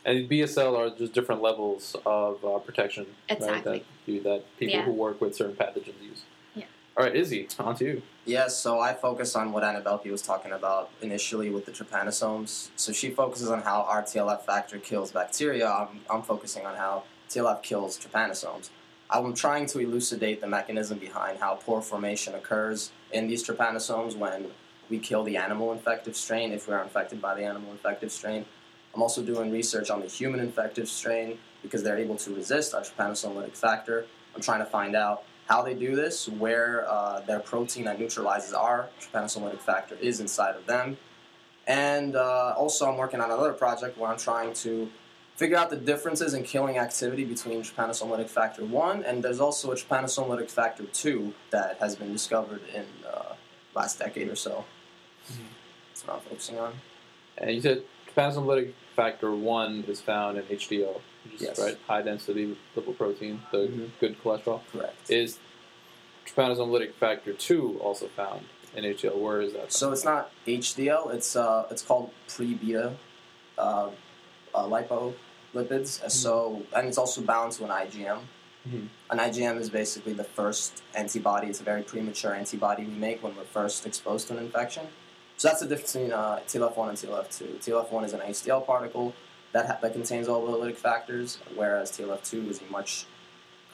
And BSL are just different levels of uh, protection, right? Exactly. That you, that people Yeah. who work with certain pathogens use. Yeah. All right, Izzy, on to you. Yes, so I focus on what Annabelke was talking about initially with the trypanosomes. So she focuses on how RTLF factor kills bacteria. I'm, I'm focusing on how TLF kills trypanosomes. I'm trying to elucidate the mechanism behind how pore formation occurs in these trypanosomes when we kill the animal infective strain, if we are infected by the animal infective strain. I'm also doing research on the human infective strain because they're able to resist our trypanosomolytic factor. I'm trying to find out how they do this, where uh, their protein that neutralizes our trypanosomolytic factor is inside of them. And uh, also, I'm working on another project where I'm trying to figure out the differences in killing activity between trypanosomolytic factor 1 and there's also a trypanosomolytic factor 2 that has been discovered in uh, last decade or so. That's what I'm focusing on. And you said trypanosomolytic factor one is found in HDL, which is Yes. right high density lipoprotein, the Mhm. good cholesterol. Correct. Is trypanosomolytic factor two also found in HDL? Where is that? So it's not HDL. It's uh, it's called pre-beta uh, uh, lipolipids. Uh, So and it's also bound to an IgM. Mhm. An IgM is basically the first antibody. It's a very premature antibody we make when we're first exposed to an infection. So that's the difference between uh, TLF1 and TLF2. TLF1 is an HDL particle that ha- that contains all the lytic factors, whereas TLF2 is a much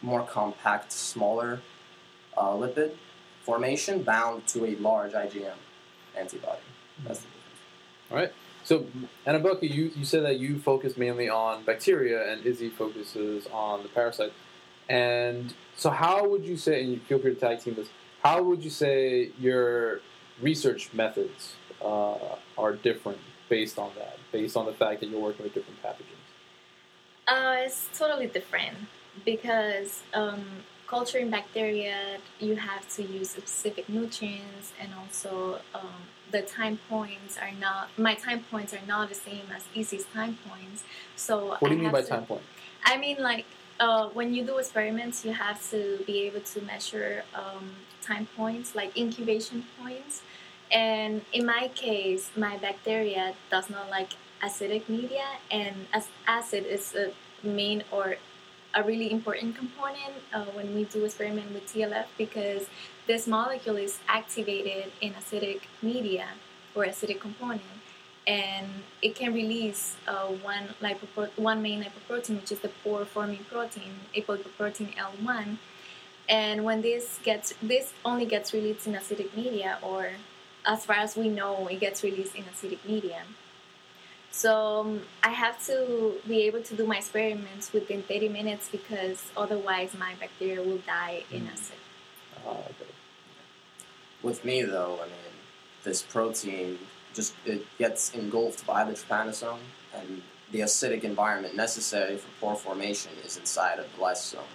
more compact, smaller uh, lipid formation bound to a large IgM antibody. That's the difference. All right. So, Annabelle, you, you said that you focus mainly on bacteria, and Izzy focuses on the parasite. And so, how would you say, and you feel free to tag team this, how would you say your research methods uh, are different based on that, based on the fact that you're working with different pathogens? Uh, it's totally different because um, culturing bacteria, you have to use specific nutrients, and also um, the time points are not. My time points are not the same as Easy's time points. So What do I you mean by to- time point? I mean, like uh, when you do experiments, you have to be able to measure um, time points, like incubation points. And in my case, my bacteria does not like acidic media, and as acid is a main or a really important component uh, when we do experiment with TLF because this molecule is activated in acidic media or acidic component and it can release uh, one lipopro- one main lipoprotein, which is the pore forming protein, apolipoprotein L1. And when this gets this only gets released in acidic media, or as far as we know, it gets released in acidic media. So um, I have to be able to do my experiments within 30 minutes because otherwise my bacteria will die in Mm. acid. Uh, okay. With me, though, I mean, this protein just it gets engulfed by the trypanosome, and the acidic environment necessary for pore formation is inside of the lysosome,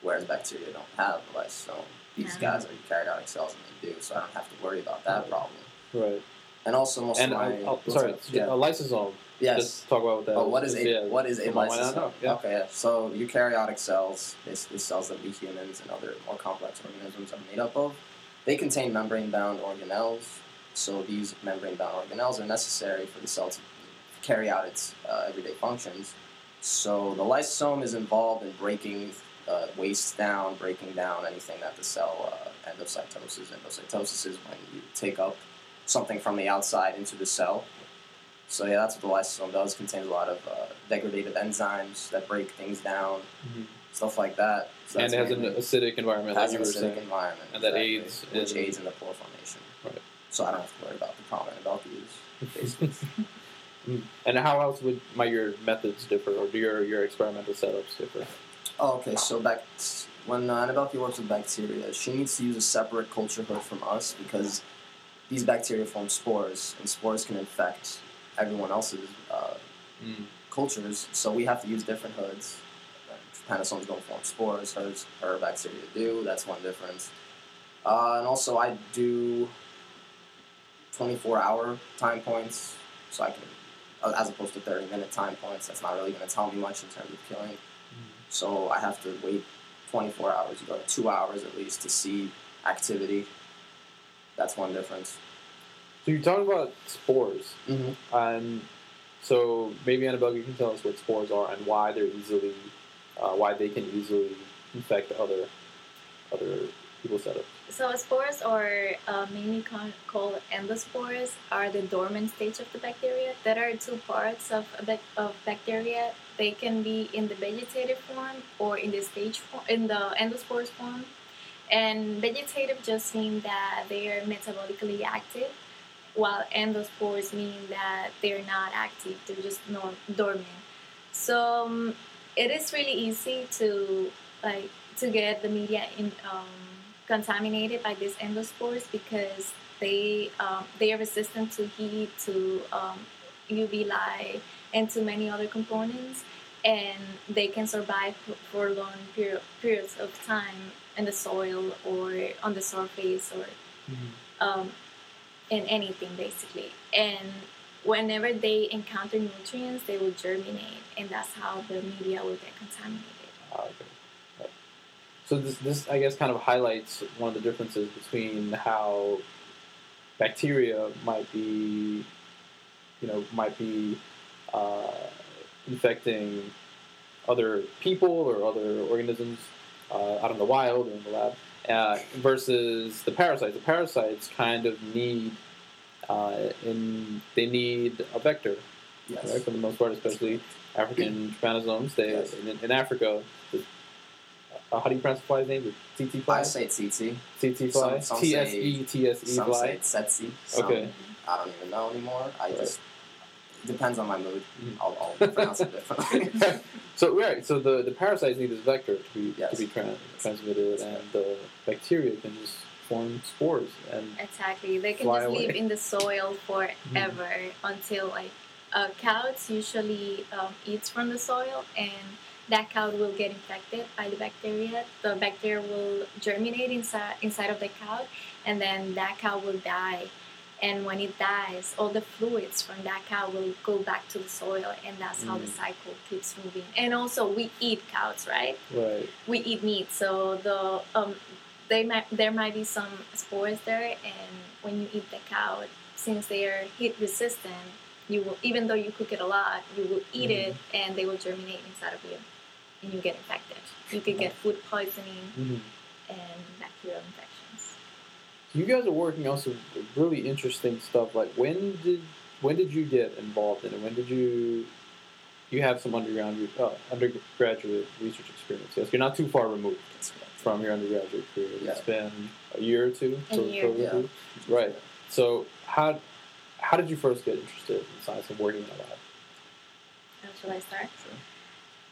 whereas bacteria don't have the lysosome. These Yeah. guys are eukaryotic cells, and they do, so I don't have to worry about that problem. Right. And also, most And of my oh, sorry, yeah. a lysosome. yes. Just talk about that. Oh, what is a yeah. what is a Come on, why not lysosome? Yeah. Okay, yeah. So eukaryotic cells, basically cells that we humans and other more complex organisms are made up of, they contain membrane-bound organelles. So these membrane-bound organelles are necessary for the cell to carry out its uh, everyday functions. So the lysosome is involved in breaking uh, waste down, breaking down anything that the cell uh, endocytoses. Endocytosis is when you take up something from the outside into the cell. So yeah, that's what the lysosome does. It contains a lot of uh, degradative enzymes that break things down, Mhm. Stuff like that. So And it has an acidic environment, like has you an were acidic saying. environment, And that exactly, aids which in- aids in the pore formation. Right. So I don't have to worry about the problem about these. Basically, Mm. And how else would might your methods differ, or do your your experimental setups differ? oh, okay. So back when uh, Annabelle works with bacteria, she needs to use a separate culture hood from us because these bacteria form spores, and spores can infect everyone else's uh, Mm. cultures, so we have to use different hoods. Trypanosomes don't form spores, hers, her bacteria do. That's one difference. Uh, and also, I do 24 hour time points, so I can, uh, as opposed to 30 minute time points, that's not really going to tell me much in terms of killing. So I have to wait 24 hours, you go to two hours at least to see activity. That's one difference. So you're talking about spores, Mm-hmm. and so maybe Annabelle, you can tell us what spores are and why they're easily, uh, why they can easily infect other other people's setups. So spores, or uh, mainly called endospores, are the dormant stage of the bacteria. There are two parts of of bacteria. They can be in the vegetative form or in the stage form, in the endospores form. And vegetative just mean that they are metabolically active, while endospores mean that they're not active. They're just dormant. So um, it is really easy to like to get the media in, um, contaminated by these endospores because they um, they are resistant to heat, to um, UV light, and to many other components, and they can survive for- long period, periods of time in the soil or on the surface or um, in anything basically. And whenever they encounter nutrients, they will germinate, and that's how the media will get contaminated. Ah, okay. So this, this, I guess, kind of highlights one of the differences between how bacteria might be, you know, might be uh, infecting other people or other organisms uh, out in the wild or in the lab, uh, versus the parasites. The parasites kind of need, uh, in they need a vector Yes. right? For the most part, especially African trypanosomes. They Yes. in, in Africa, the uh, how do you pronounce the fly's name? The TT fly? I say TT. TT fly? some- some TSE, TSE Some say Tsetse. Some, Okay. I don't even know anymore. I Right. just it depends on my mood. Mhm. I'll, I'll pronounce it differently. so right, so the, the parasites need this vector to be to be tran transmitted, and the bacteria can just form spores. And Exactly. They can just away. live in the soil forever until like uh, cows usually um, eats from the soil and that cow will get infected by the bacteria. The bacteria will germinate inside inside of the cow and then that cow will die. And when it dies, all the fluids from that cow will go back to the soil, and that's how the Mm. cycle keeps moving. And also, we eat cows, right? right, we eat meat, so the um, they might there might be some spores there, and when you eat the cow, since they are heat resistant, you will even though you cook it a lot, you will eat it, and they will germinate inside of you, and you get infected. You could get food poisoning mm-hmm. and bacterial infections. you guys are working on some really interesting stuff. Like when did when did you get involved in it? When did you you have some underground uh, undergraduate research experience? Yes, you're not too far removed from your undergraduate career. it's been a year or two. A to- year. to Yeah. Right. So how how did you first get interested in science and working in a lab? How shall I start? Sure.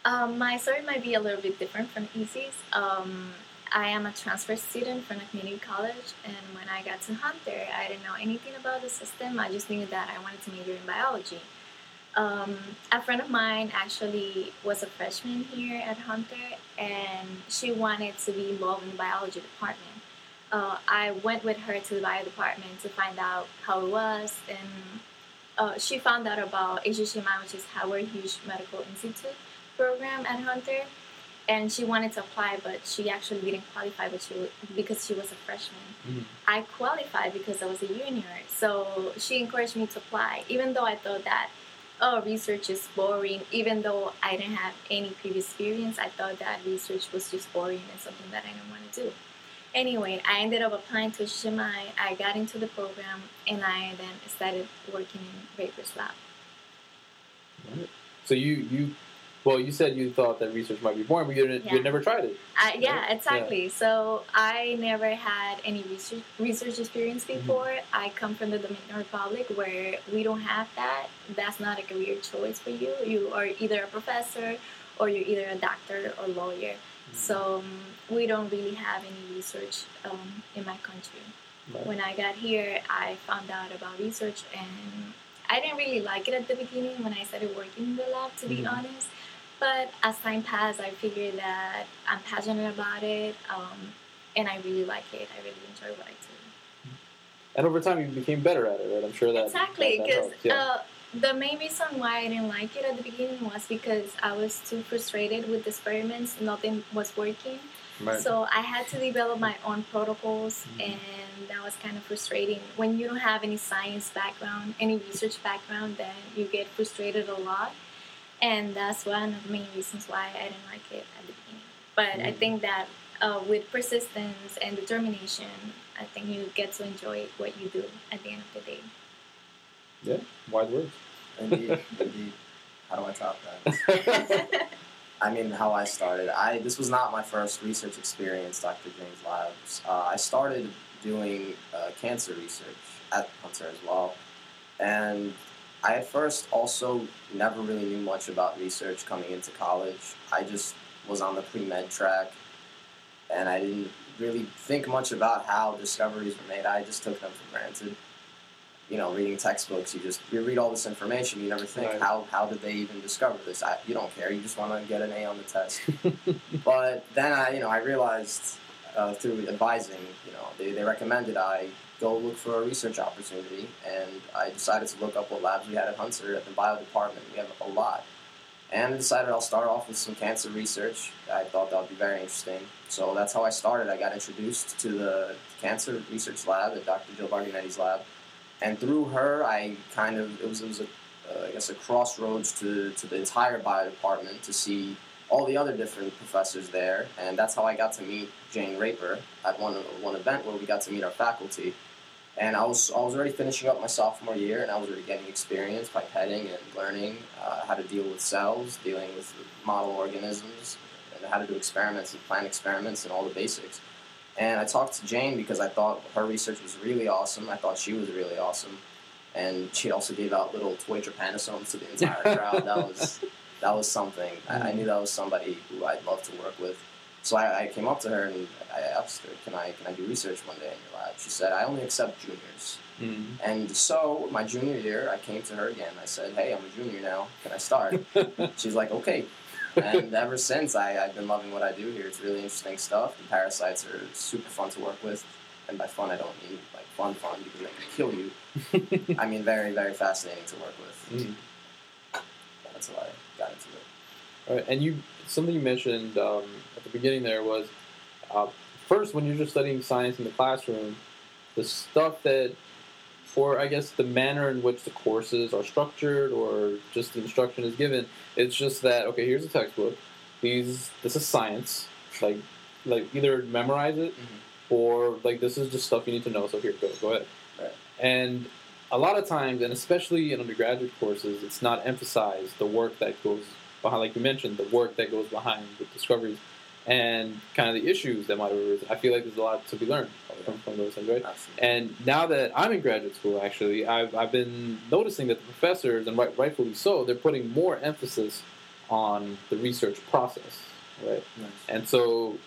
Um, my story might be a little bit different from Easy's. Um, I am a transfer student from a community college, and when I got to Hunter, I didn't know anything about the system. I just knew that I wanted to major in biology. Um, a friend of mine actually was a freshman here at Hunter, and she wanted to be involved in the biology department. Uh, I went with her to the bio department to find out how it was, and uh, she found out about HHMI, which is Howard Hughes Medical Institute program at Hunter, and she wanted to apply, but she actually didn't qualify, but she because she was a freshman. Mhm. I qualified because I was a junior, so she encouraged me to apply, even though I thought that oh research is boring. Even though I didn't have any previous experience, I thought that research was just boring and something that I didn't want to do. Anyway, I ended up applying to HMI. I got into the program, and I then started working in Raper's lab. So you you well you said you thought that research might be boring, but you didn't, Yeah. had never tried it. I, yeah, Right? exactly. So I never had any research research experience Mm-hmm. before. I come from the Dominican Republic where we don't have that. That's not a career choice for you. You are either a professor or you're either a doctor or lawyer. Mm-hmm. So um, we don't really have any research um, in my country. Right. When I got here, I found out about research and I didn't really like it at the beginning when I started working in the lab, to be Mhm. honest. But as time passed, I figured that I'm passionate about it um, and I really like it. I really enjoy what I do. And over time, you became better at it, right? I'm sure that exactly, because yeah. uh, the main reason why I didn't like it at the beginning was because I was too frustrated with the experiments. Nothing was working. Right. So I had to develop my own protocols, Mhm. and that was kind of frustrating. When you don't have any science background, any research background, then you get frustrated a lot, and that's one of the main reasons why I didn't like it at the beginning. But I Mhm. think that uh, with persistence and determination, I think you get to enjoy what you do at the end of the day. yeah, wise words. Indeed, indeed. How do I top that? I mean, how I started. I this was not my first research experience, Dr. James Labs. Uh, I started doing uh, cancer research at Hunter as well, and I at first also never really knew much about research coming into college. I just was on the pre med track, and I didn't really think much about how discoveries were made. I just took them for granted you know, reading textbooks, you just you read all this information, you never think Right. how how did they even discover this? I, you don't care, you just want to get an A on the test. but then I, you know, I realized uh, through advising, you know, they, they recommended I go look for a research opportunity, and I decided to look up what labs we had at Hunter at the bio department. We have a lot, and I decided I'll start off with some cancer research. I thought that would be very interesting, so that's how I started. I got introduced to the cancer research lab at Dr. Jill Barganetti's lab and through her, I kind of it was it was a uh, I guess a crossroads to to the entire bio department to see all the other different professors there, and that's how I got to meet Jane Raper at one one event where we got to meet our faculty. And I was I was already finishing up my sophomore year, and I was already getting experience pipetting and learning uh, how to deal with cells, dealing with model organisms, and how to do experiments and plan experiments and all the basics. And I talked to Jane because I thought her research was really awesome. I thought she was really awesome, and she also gave out little toy trypanosomes to the entire crowd. That was that was something. I, I knew that was somebody who I'd love to work with. So I, I came up to her and I asked her, "Can I can I do research one day in your lab?" She said, "I only accept juniors." Mm. And so my junior year, I came to her again. I said, "Hey, I'm a junior now. Can I start?" She's like, "Okay." and ever since, I, I've been loving what I do here. It's really interesting stuff. The parasites are super fun to work with, and by fun I don't mean like fun fun because they can kill you. I mean very very fascinating to work with. Mm. That's why I got into it. All right, and you something you mentioned um, at the beginning there was uh, first when you're just studying science in the classroom, the stuff that, or I guess the manner in which the courses are structured or just the instruction is given, it's just that okay, here's a textbook, these this is science, like like either memorize it or like this is just stuff you need to know. So here, go go ahead. Right. And a lot of times, and especially in undergraduate courses, it's not emphasized the work that goes behind, like you mentioned, the work that goes behind the discoveries and kind of the issues that might have arisen. I feel like there's a lot to be learned from, from those things, right? Absolutely. And now that I'm in graduate school, actually, I've, I've been noticing that the professors, and right, rightfully so, they're putting more emphasis on the research process, right? Nice. And so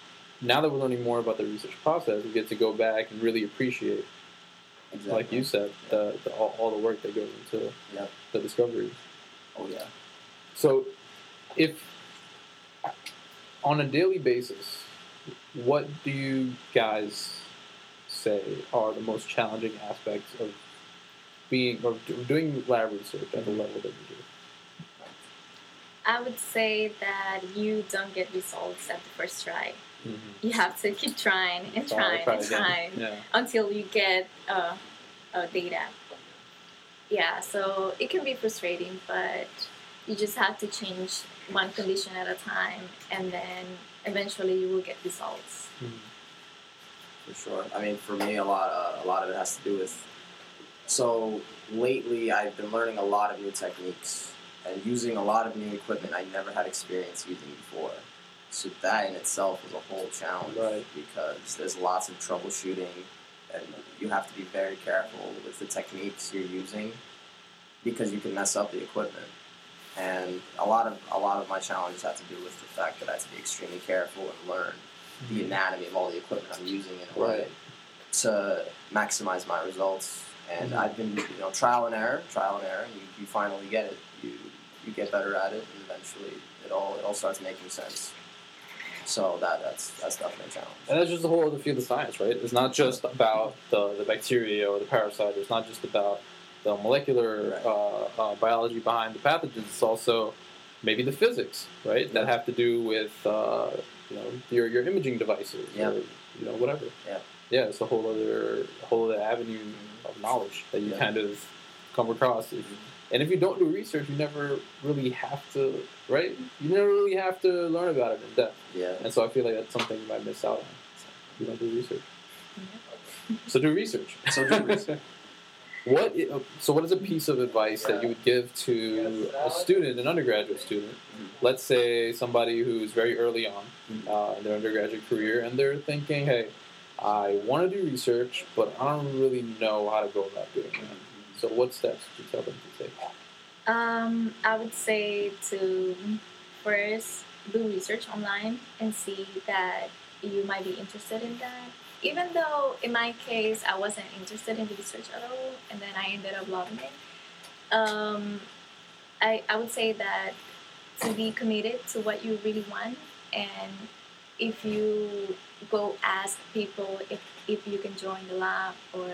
now that we're learning more about the research process, we get to go back and really appreciate, Exactly. like you said, the, the all, all the work that goes into Yep. the discovery. Oh yeah. So, if on a daily basis, what do you guys say are the most challenging aspects of being or doing lab research at the level that you do? I would say that you don't get results at the first try. You have to keep trying and Try- trying try and trying Yeah. until you get uh, uh, data. Yeah, so it can be frustrating, but you just have to change one condition at a time, and then eventually you will get results. for sure. I mean, for me, a lot, uh, a lot of it has to do with. So lately, I've been learning a lot of new techniques and using a lot of new equipment I never had experience using before. So that in itself was a whole challenge Right. because there's lots of troubleshooting, and you have to be very careful with the techniques you're using because you can mess up the equipment. And a lot of a lot of my challenges have to do with the fact that I have to be extremely careful and learn the anatomy of all the equipment I'm using in a way to maximize my results. And Mhm. I've been, you know, trial and error, trial and error. You, you finally get it. You you get better at it, and eventually it all it all starts making sense. So that that's that's definitely a challenge. And that's just a whole other field of science, right? It's not just about the, the bacteria or the parasite. It's not just about the molecular Right. uh, uh, biology behind the pathogens. It's also maybe the physics, right? That have to do with uh, you know your, your imaging devices, Yeah. or you know whatever. Yeah. yeah. It's a whole other whole other avenue of knowledge that you Yeah. kind of come across. If- And if you don't do research, you never really have to, right? You never really have to learn about it in depth. Yeah. And so I feel like that's something you might miss out on. if You don't do research. So do research. So do research. what? So what is a piece of advice that you would give to a student, an undergraduate student? Let's say somebody who's very early on uh, in their undergraduate career, and they're thinking, "Hey, I want to do research, but I don't really know how to go about doing it." So what steps would you tell them to take? Um, I would say to first do research online and see that you might be interested in that. Even though in my case I wasn't interested in research at all, and then I ended up loving it. Um, I I would say that to be committed to what you really want, and if you go ask people if if you can join the lab or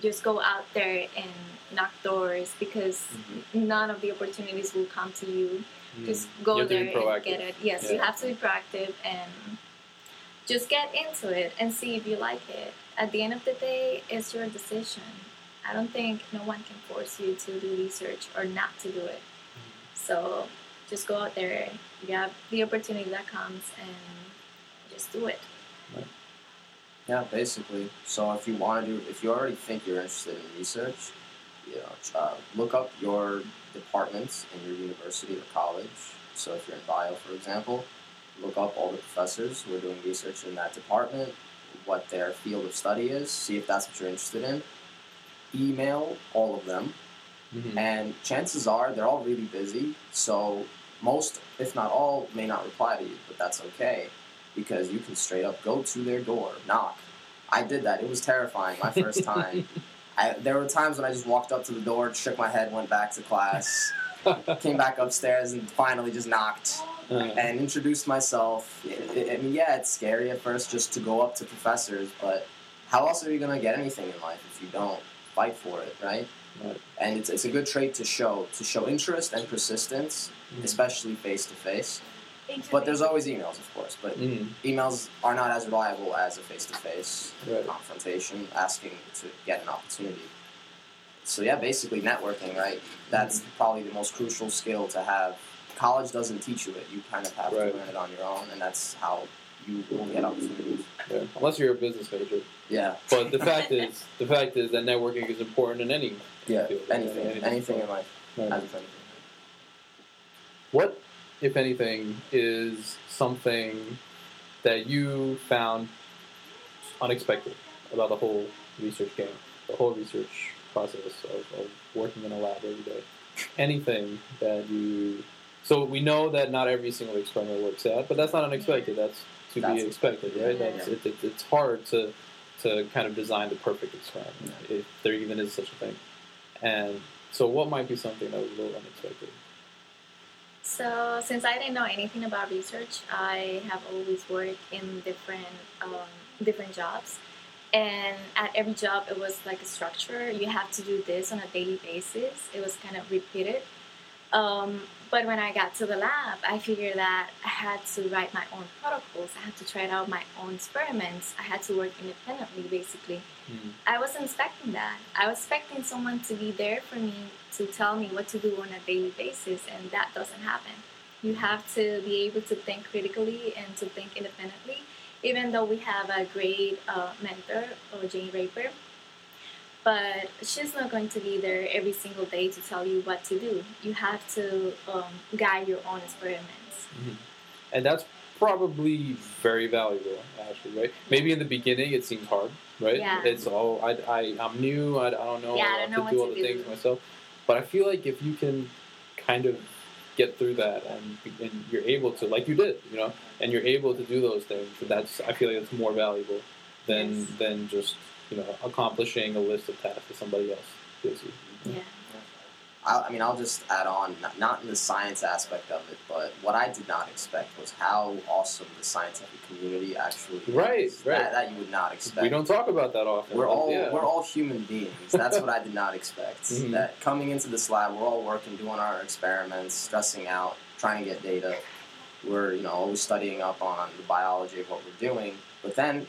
just go out there and knock doors because none of the opportunities will come to you. Just go Mm. You have there and get it. Yes, you have to be proactive and just get into it and see if you like it. At the end of the day, it's your decision. I don't think no one can force you to do research or not to do it. So just go out there, grab the opportunity that comes, and just do it. Yeah, basically. So if you want to do, if you already think you're interested in research, you know, uh, look up your departments in your university or college. So if you're in bio, for example, look up all the professors who are doing research in that department, what their field of study is, see if that's what you're interested in. Email all of them, Mhm. and chances are they're all really busy. So most, if not all, may not reply to you, but that's okay because you can straight up go to their door, knock. I did that. It was terrifying my first time. I, there were times when I just walked up to the door, shook my head, went back to class, came back upstairs, and finally just knocked and introduce myself. I I mean, yeah, it's scary at first just to go up to professors, but how else are you going to get anything in life if you don't fight for it, right? Right. And it's, it's a good trait to show to show interest and persistence, Mhm. especially face to face. But there's always emails, of course. But mhm. emails are not as reliable as a face to face Right. confrontation, asking to get an opportunity. So yeah, basically networking, right? That's probably the most crucial skill to have. College doesn't teach you it; you kind of have Right. to learn it on your own, and that's how you will get opportunities. Yeah. Unless you're a business major. Yeah, But the fact is, the fact is that networking is important in any yeah, field. anything, anything in life. Right. What, if anything, is something that you found unexpected about the whole research game, the whole research process of, of working in a lab every day? Anything that you. So we know that not every single experiment works out, but that's not unexpected. That's to That's- be expected, right? That's Yeah. it, it, it's hard to to kind of design the perfect experiment, if there even is such a thing. And so, what might be something that was a little unexpected? So, since I didn't know anything about research, I have always worked in different um, different jobs, and at every job it was like a structure. You have to do this on a daily basis. It was kind of repeated. Um, but when I got to the lab, I figured that I had to write my own protocols. I had to try out my own experiments. I had to work independently, basically. I wasn't expecting that. I was expecting someone to be there for me to tell me what to do on a daily basis, and that doesn't happen. You have to be able to think critically and to think independently, even though we have a great uh, mentor or Jayne Raper. But she's not going to be there every single day to tell you what to do. You have to um, guide your own experiments. and that's probably very valuable actually right maybe in the beginning it seems hard right Yeah. it's all I, I i'm new I, I don't know Yeah, I how don't to know what do to all the do. things myself but i feel like if you can kind of get through that and, and you're able to like you did you know and you're able to do those things that's i feel like it's more valuable than Yes. than just you know accomplishing a list of tasks that somebody else gives you Yeah. I, I mean, I'll just add on, not, not in the science aspect of it, but what I did not expect was how awesome the scientific community actually Right, is. right. That, that you would not expect. we don't talk about that often We're all yeah. we're all human beings. That's what I did not expect. Mhm. That coming into this lab, we're all working, doing our experiments, stressing out, trying to get data. We're you know always studying up on the biology of what we're doing. But then,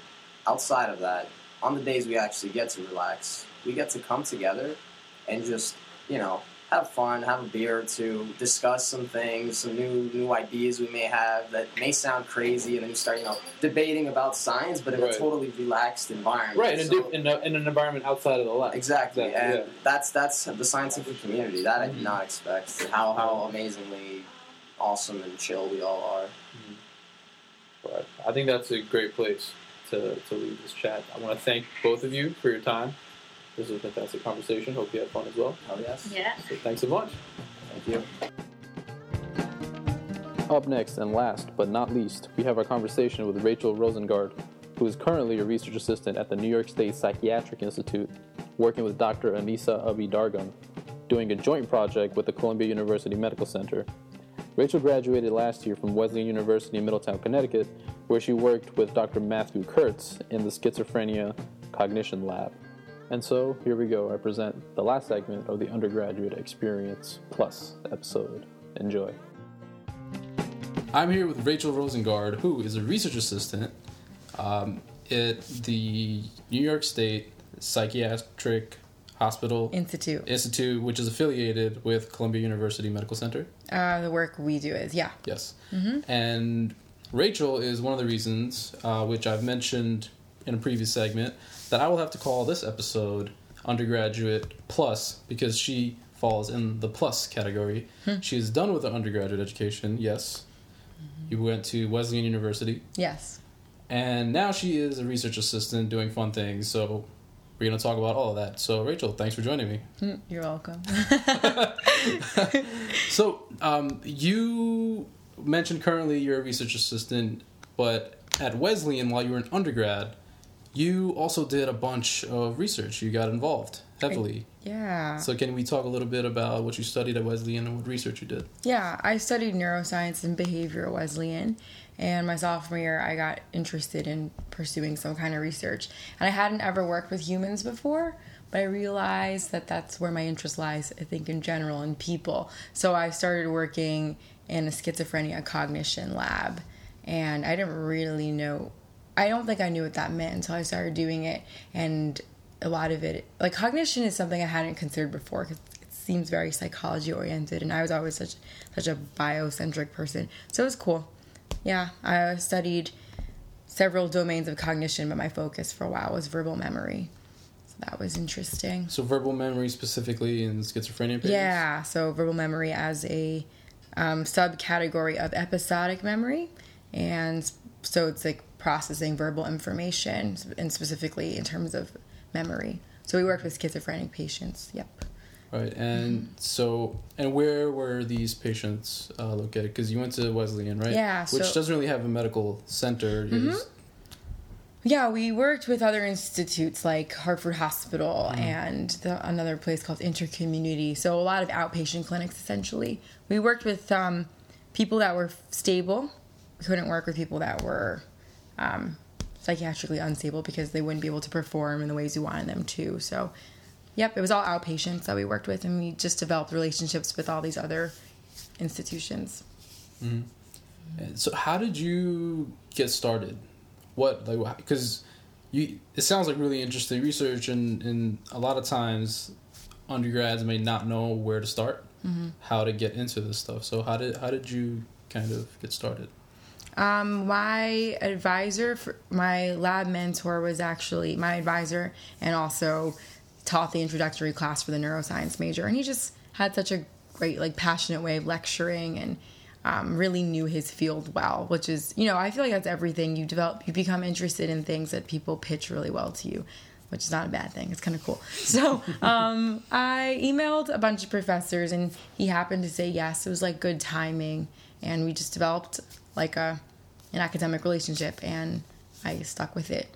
outside of that, on the days we actually get to relax, we get to come together and just you know have fun, have a beer or two, discuss some things, some new new ideas we may have that may sound crazy, and then you start you know debating about science, but in Right. a totally relaxed environment. right in, a So- diff- in, a, in an environment outside of the lab Exactly, Exactly, and yeah. that's that's the scientific community that I did Mhm. not expect. How how amazingly awesome and chill we all are. But I think that's a great place to, to leave this chat. I want to thank both of you for your time. This was a fantastic conversation. Hope you had fun as well. Oh yes, Yeah. So thanks so much. thank you. Up next and last but not least, we have our conversation with Rachel Rosengard, who is currently a research assistant at the New York State Psychiatric Institute, working with Dr. Anissa Abi-Dargham, doing a joint project with the Columbia University Medical Center. Rachel graduated last year from Wesleyan University in Middletown, Connecticut, where she worked with Dr. Matthew Kurtz in the Schizophrenia Cognition Lab. And so, here we go. I present the last segment of the Undergraduate Experience Plus episode. Enjoy. I'm here with Rachel Rosengard, who is a research assistant um, at the New York State Psychiatric Hospital Institute. Institute, which is affiliated with Columbia University Medical Center. Uh, the work we do is, yeah. Yes. And Rachel is one of the reasons, uh, which I've mentioned in a previous segment, that I will have to call this episode Undergraduate Plus because she falls in the plus category. She is done with her undergraduate education, yes. You went to Wesleyan University, Yes. and now she is a research assistant doing fun things. So we're going to talk about all of that. So Rachel, thanks for joining me. Mm, You're welcome. So um, you mentioned currently you're a research assistant, but at Wesleyan, while you were an undergrad, you also did a bunch of research. You got involved heavily. yeah. So can we talk a little bit about what you studied at Wesleyan and what research you did? Yeah, I studied neuroscience and behavior at Wesleyan, and my sophomore year, I got interested in pursuing some kind of research. And I hadn't ever worked with humans before, but I realized that that's where my interest lies, I think, in general, in people. So I started working in a schizophrenia cognition lab, and I didn't really know. I don't think I knew what that meant until I started doing it, and a lot of it, like cognition, is something I hadn't considered before because it seems very psychology oriented, and I was always such such a biocentric person, so it was cool. Yeah, I studied several domains of cognition, but my focus for a while was verbal memory. So that was interesting. So verbal memory specifically in schizophrenia patients? Yeah, so verbal memory as a um, subcategory of episodic memory, and so it's like processing verbal information, and specifically in terms of memory. So we worked with schizophrenic patients. Yep. Right. And Mm-hmm. so, and where were these patients uh, located? Because you went to Wesleyan, right? Yeah, Which so- Mm-hmm. doesn't really have a medical center. Just- Yeah, we worked with other institutes like Hartford Hospital and the, another place called Intercommunity. So a lot of outpatient clinics, essentially. We worked with um, people that were stable. We couldn't work with people that were um, psychiatrically unstable because they wouldn't be able to perform in the ways we wanted them to. So, yep, it was all outpatients that we worked with, and we just developed relationships with all these other institutions. And So how did you get started? What like because you it sounds like really interesting research and and a lot of times undergrads may not know where to start, how to get into this stuff. So how did how did you kind of get started? Um, my advisor, for, my lab mentor was actually my advisor and also taught the introductory class for the neuroscience major. And he just had such a great, like, passionate way of lecturing and um, really knew his field well, which is, you know, I feel like that's everything. You develop, you become interested in things that people pitch really well to you. Which is not a bad thing. It's kind of cool. So um, I emailed a bunch of professors, and he happened to say yes. It was like good timing, and we just developed like a an academic relationship and I stuck with it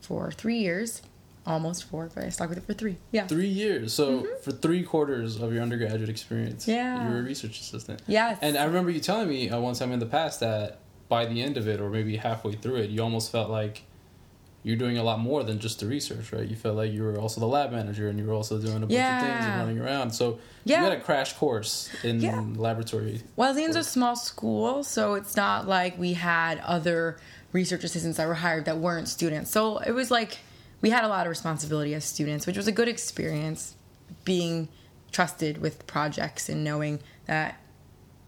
for three years. Almost four, but I stuck with it for three. Yeah. Three years. So for three quarters of your undergraduate experience, Mm-hmm. Yeah. you were a research assistant. Yes. And I remember you telling me uh, one time in the past that by the end of it, or maybe halfway through it, you almost felt like you're doing a lot more than just the research, right? You felt like you were also the lab manager and you were also doing a bunch of things and running around. So Yeah. you had a crash course in Yeah. laboratory. Wesleyan's a small school, so it's not like we had other research assistants that were hired that weren't students. So it was like we had a lot of responsibility as students, which was a good experience being trusted with projects and knowing that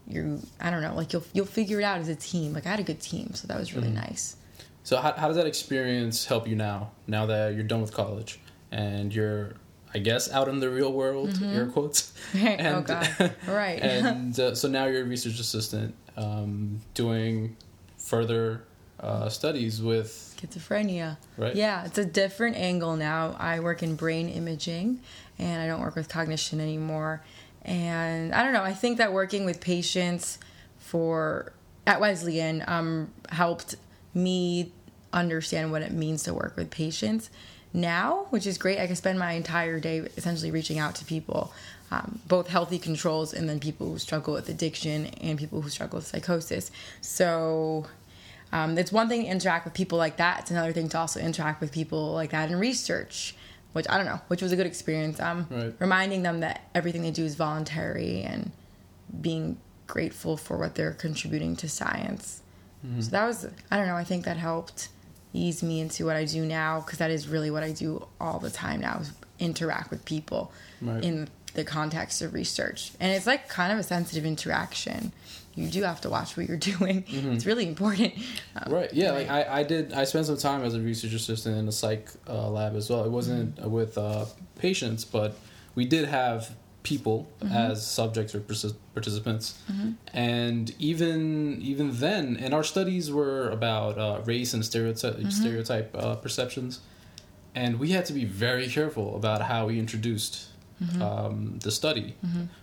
you're—I don't know, like you'll you'll figure it out as a team. Like I had a good team, so that was really mm. nice. So how, how does that experience help you now? Now that you're done with college and you're, I guess, out in the real world, air quotes. Oh And- god. Right. and uh, so now you're a research assistant um, doing further uh, studies with schizophrenia. Right. Yeah, it's a different angle now. I work in brain imaging and I don't work with cognition anymore. And I don't know, I think that working with patients for at Wesleyan um, helped me understand what it means to work with patients now, which is great. I can spend my entire day essentially reaching out to people, um, both healthy controls and then people who struggle with addiction and people who struggle with psychosis. So um, it's one thing to interact with people like that. It's another thing to also interact with people like that in research, which I don't know, which was a good experience. Um, Right. Reminding them that everything they do is voluntary and being grateful for what they're contributing to science. So that was, I don't know, I think that helped ease me into what I do now because that is really what I do all the time now is interact with people Right. in the context of research. And it's like kind of a sensitive interaction. You do have to watch what you're doing. It's really important. Um, Right. Yeah. Like I, I did. I spent some time as a research assistant in a psych uh, lab as well. It wasn't with uh, patients, but we did have people as subjects or partic- participants, and even even then, and our studies were about uh, race and stereotype stereotype uh, perceptions, and we had to be very careful about how we introduced um, the study,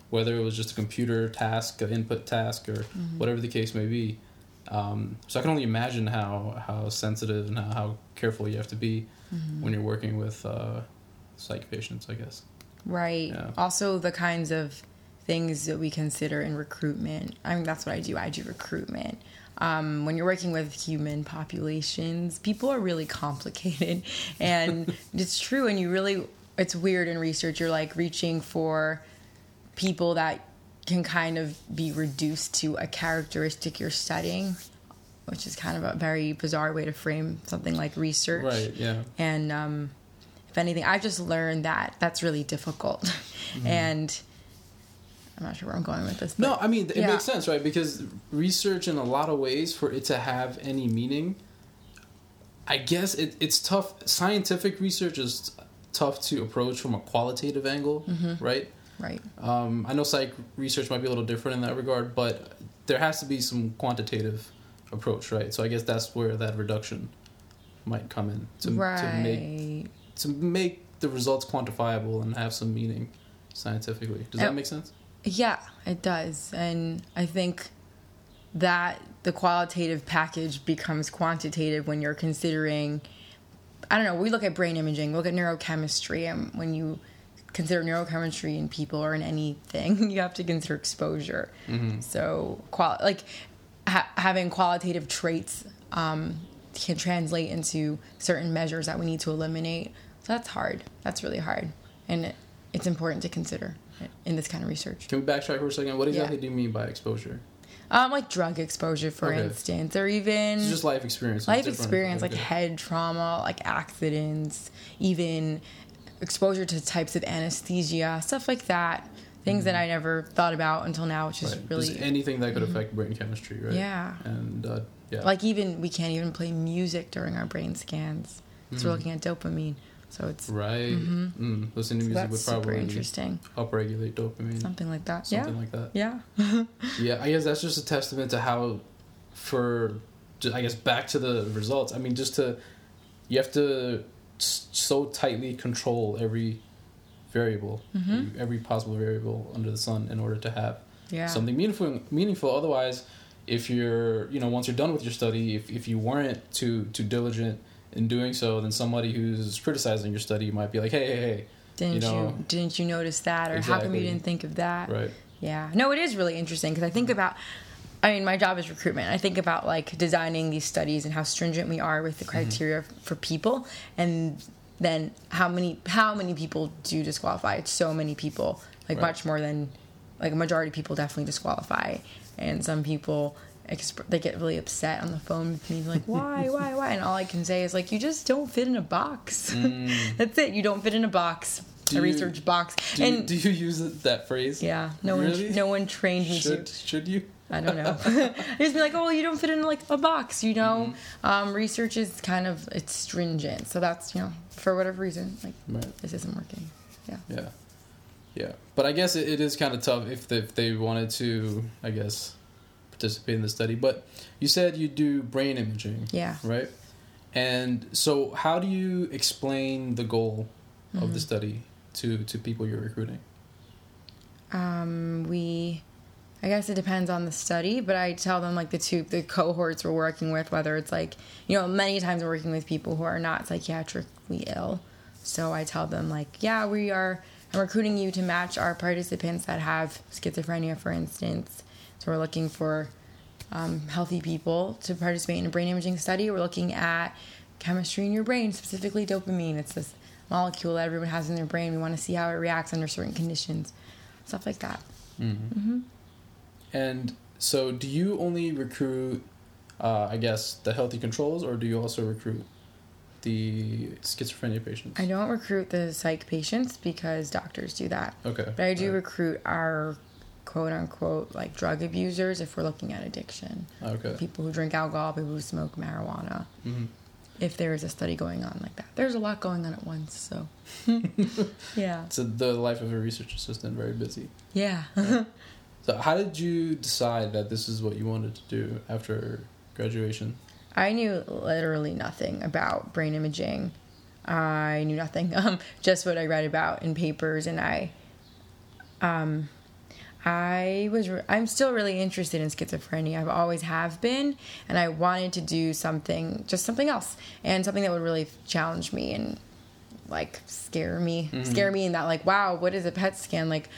whether it was just a computer task, an input task, or whatever the case may be. Um, so I can only imagine how how sensitive and how, how careful you have to be when you're working with uh, psych patients. I guess. Right. Yeah. Also, the kinds of things that we consider in recruitment. I mean, that's what I do. I do recruitment. Um, when you're working with human populations, people are really complicated, and it's true. And you really, it's weird in research. You're like reaching for people that can kind of be reduced to a characteristic you're studying, which is kind of a very bizarre way to frame something like research. Right. Yeah. And um, if anything, I've just learned that that's really difficult. And I'm not sure where I'm going with this. No, I mean it Yeah. makes sense, right? Because research, in a lot of ways, for it to have any meaning, I guess it, it's tough. Scientific research is tough to approach from a qualitative angle, Mm-hmm. right? Right. Um, I know psych research might be a little different in that regard, but there has to be some quantitative approach, right? So I guess that's where that reduction might come in to, right. to make to make the results quantifiable and have some meaning scientifically. Does that make sense? Yeah, it does. And I think that the qualitative package becomes quantitative when you're considering I don't know, we look at brain imaging, we look at neurochemistry and when you consider neurochemistry in people or in anything, you have to consider exposure. So, qual- like ha- having qualitative traits um, can translate into certain measures that we need to eliminate. So that's hard. That's really hard, and it, it's important to consider in this kind of research. Can we backtrack for a second? What exactly Yeah. do you mean by exposure? Um, like drug exposure, for Okay. instance, or even just life experience. life Different. experience, like head trauma, like accidents, even exposure to types of anesthesia, stuff like that. Things that I never thought about until now, which is Mm-hmm. Right. really Just anything that could affect brain chemistry, right? Yeah. And uh, yeah. like even we can't even play music during our brain scans. So we're looking at dopamine. So it's right. Mm-hmm. Mm. Listening to so music would probably interesting. upregulate dopamine. Something like that. Something yeah. like that. yeah. Yeah, I guess that's just a testament to how, for, I guess back to the results. I mean, just to, you have to so tightly control every variable, Mm-hmm. every possible variable under the sun in order to have Yeah. something meaningful. Meaningful. Otherwise, if you're, you know, once you're done with your study, if if you weren't too too diligent in doing so, then somebody who's criticizing your study might be like, hey, hey, hey, Didn't you, know- didn't you notice that or how come you didn't think of that? right. Yeah. No, it is really interesting because I think about I mean, my job is recruitment. I think about like designing these studies and how stringent we are with the Mm-hmm. criteria for people and then how many how many people do disqualify? It's so many people. Like Right. much more than like a majority of people definitely disqualify. And some people exp- they get really upset on the phone with me like why why why and all i can say is like you just don't fit in a box that's it you don't fit in a box Mm. Do a you- research box Do, and you, do you use that phrase? yeah, no Really? one no one trained me Should to. should you? I don't know. just be like, oh, you don't fit in like a box, you know. Mm-hmm. Um, research is kind of it's stringent, so that's you know for whatever reason, like Right. this isn't working. Yeah. Yeah, yeah. But I guess it, it is kind of tough if they, if they wanted to, I guess, participate in the study. But you said you do brain imaging, Yeah. right? And so, how do you explain the goal of Mm-hmm. the study to to people you're recruiting? Um, we, I guess it depends on the study, but I tell them like the two the cohorts we're working with, whether it's like you know many times we're working with people who are not psychiatrically ill, so I tell them like yeah we are I'm recruiting you to match our participants that have schizophrenia, for instance. So we're looking for um, healthy people to participate in a brain imaging study. We're looking at chemistry in your brain, specifically dopamine. It's this molecule that everyone has in their brain. We want to see how it reacts under certain conditions, stuff like that. And so, do you only recruit, uh, I guess, the healthy controls, or do you also recruit the schizophrenia patients? I don't recruit the psych patients because doctors do that. Okay. But I do Alright. recruit our quote unquote like drug abusers if we're looking at addiction. Okay. People who drink alcohol, people who smoke marijuana. hmm if there is a study going on like that. There's a lot going on at once, so yeah, So the life of a research assistant very busy. yeah. So how did you decide that this is what you wanted to do after graduation? I knew literally nothing about brain imaging. I knew nothing. Um, just what I read about in papers, and I, um, I was. Re- I'm still really interested in schizophrenia. I've always have been, and I wanted to do something, just something else, and something that would really challenge me and like scare me, mm-hmm. scare me in that like, wow, what is a PET scan like?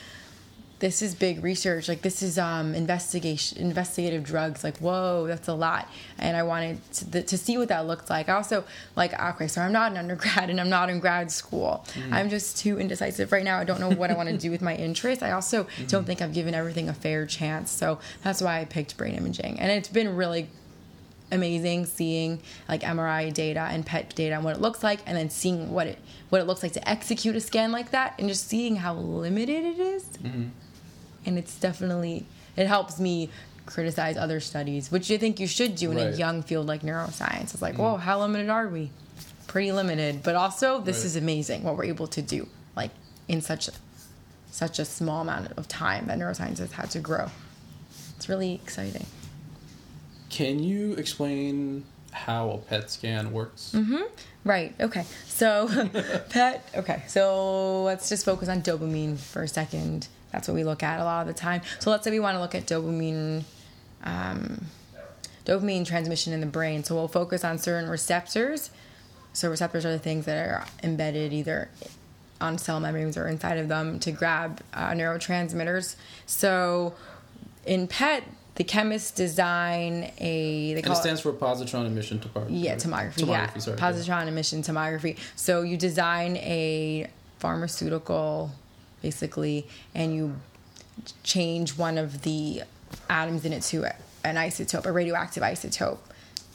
This is big research like this is um investigation investigative drugs like whoa that's a lot. And i wanted to, to see what that looked like. I also like okay so i'm not an undergrad and i'm not in grad school. Mm. I'm just too indecisive right now. I don't know what i want to do with my interest i also mm. don't think i've given everything a fair chance. So that's why i picked brain imaging. And it's been really amazing seeing like MRI data and PET data and what it looks like, and then seeing what it what it looks like to execute a scan like that, and just seeing how limited it is. Mm-hmm. And it's definitely it helps me criticize other studies, which I think you should do in a young field like neuroscience. It's like, whoa, how limited are we? Pretty limited, but also this Right. is amazing what we're able to do, like in such such a small amount of time that neuroscience has had to grow. It's really exciting. Can you explain how a PET scan works? Mm-hmm. Right. Okay. So, pet. Okay. So let's just focus on dopamine for a second. That's what we look at a lot of the time. So let's say we want to look at dopamine, um, dopamine transmission in the brain. So we'll focus on certain receptors. So receptors are the things that are embedded either on cell membranes or inside of them to grab uh, neurotransmitters. So in PET, the chemists design a they And it stands for positron emission tomography. yeah, right? tomography. yeah, Tomography, sorry. positron emission tomography. So you design a pharmaceutical, basically, and you change one of the atoms in it to an isotope, a radioactive isotope,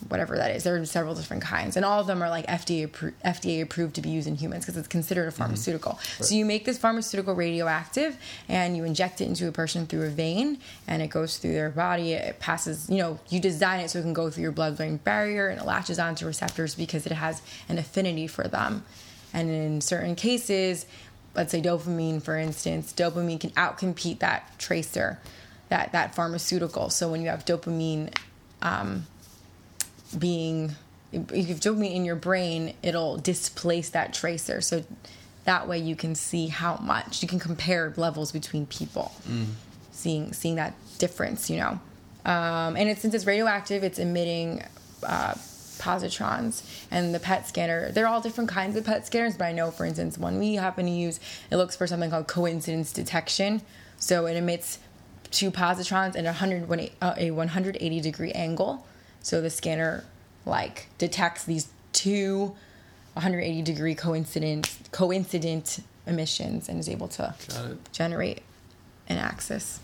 whatever that is. There are several different kinds, and all of them are like FDA FDA approved to be used in humans because it's considered a mm-hmm. pharmaceutical. So you make this pharmaceutical radioactive, and you inject it into a person through a vein, and it goes through their body. It passes, you know, you design it so it can go through your blood-brain barrier, and it latches onto receptors because it has an affinity for them. And in certain cases, let's say dopamine, for instance, dopamine can outcompete that tracer, that that pharmaceutical. So when you have dopamine um, being if you have dopamine in your brain, it'll displace that tracer. So that way you can see how much you can compare levels between people, seeing seeing that difference. You know, um, and it, since it's radioactive, it's emitting. Uh, positrons and the PET scanner. They're all different kinds of PET scanners, but I know, for instance, one we happen to use, it looks for something called coincidence detection. So it emits two positrons at a 100, uh, a 180 degree angle. So the scanner like detects these two 180 degree coincident coincident emissions and is able to generate an axis.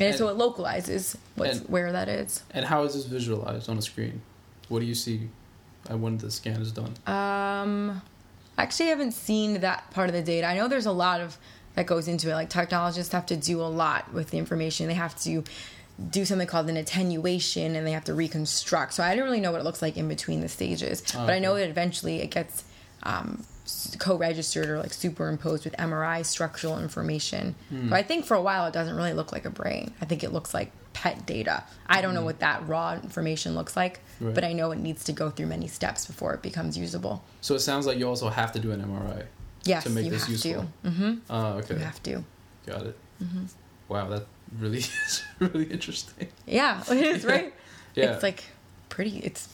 And, so it localizes what's, and- where that is. And how is this visualized on a screen? What do you see when the scan is done? Um, I actually, I haven't seen that part of the data. I know there's a lot of that goes into it. Like technologists have to do a lot with the information. They have to do something called an attenuation, and they have to reconstruct. So I don't really know what it looks like in between the stages, but I know that eventually it gets um, co-registered or like superimposed with MRI structural information. Hmm. But I think for a while it doesn't really look like a brain. I think it looks like PET data. I don't know what that raw information looks like. Right. but I know it needs to go through many steps before it becomes usable. So it sounds like you also have to do an MRI Yes, to make you this have useful. to. hmm Oh, okay. You have to. Got it. Mm-hmm. Wow, that really is really interesting. Yeah, it is right. Yeah. It's like pretty. It's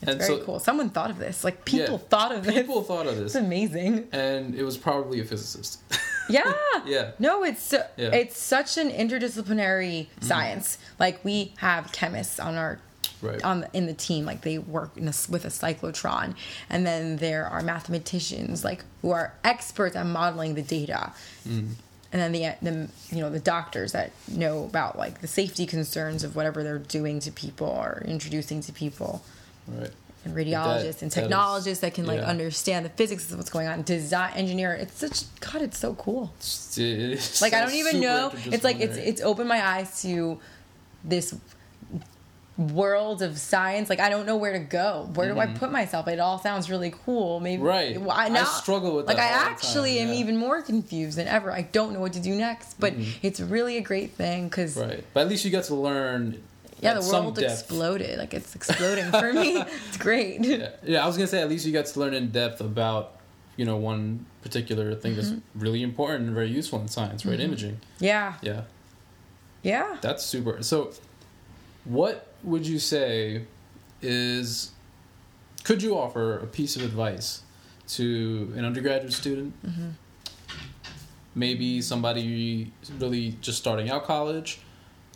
it's And very so- cool. Someone thought of this. Like people Yeah, thought of this. People thought of this. It's amazing. and it was probably a physicist. Yeah. Yeah. No, it's Yeah. it's such an interdisciplinary mm-hmm. science. Like we have chemists on our Right. on the, in the team like they work in a, with a cyclotron and then there are mathematicians like who are experts at modeling the data mm-hmm. and then the, the you know the doctors that know about like the safety concerns of whatever they're doing to people or introducing to people right. And radiologists and that is- technologists that can like yeah. understand the physics of what's going on design engineer it's such god it's so cool It's- it is like I don't even know. It's like it's it's opened my eyes to this world of science. Like I don't know where to go. Where do I put myself? It all sounds really cool. Maybe Mm-hmm. Right. Well, I now, struggle with like I actually time, am yeah. even more confused than ever. I don't know what to do next. But it's really a great thing because Right. But at least you got to learn. Yeah, the world exploded. Like it's exploding for me. It's great. Yeah. yeah, I was gonna say at least you got to learn in depth about you know one particular thing that's Mm-hmm. really important and very useful in science, right? Imaging. Yeah. Yeah, Yeah. that's super. So, what would you say is? Could you offer a piece of advice to an undergraduate student? Mm-hmm. Maybe somebody really just starting out college,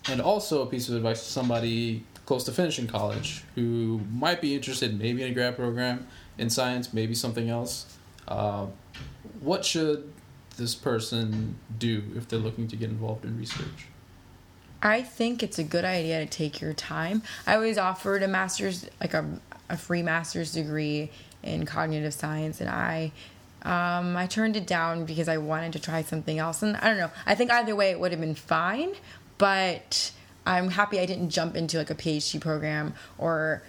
and also a piece of advice to somebody close to finishing college who might be interested maybe in a grad program in science, maybe something else. Uh, what should this person do if they're looking to get involved in research? I think it's a good idea to take your time. I always offered a master's, like a, a free master's degree in cognitive science, and I um, I turned it down because I wanted to try something else. And I don't know. I think either way it would have been fine, but I'm happy I didn't jump into like a PhD program or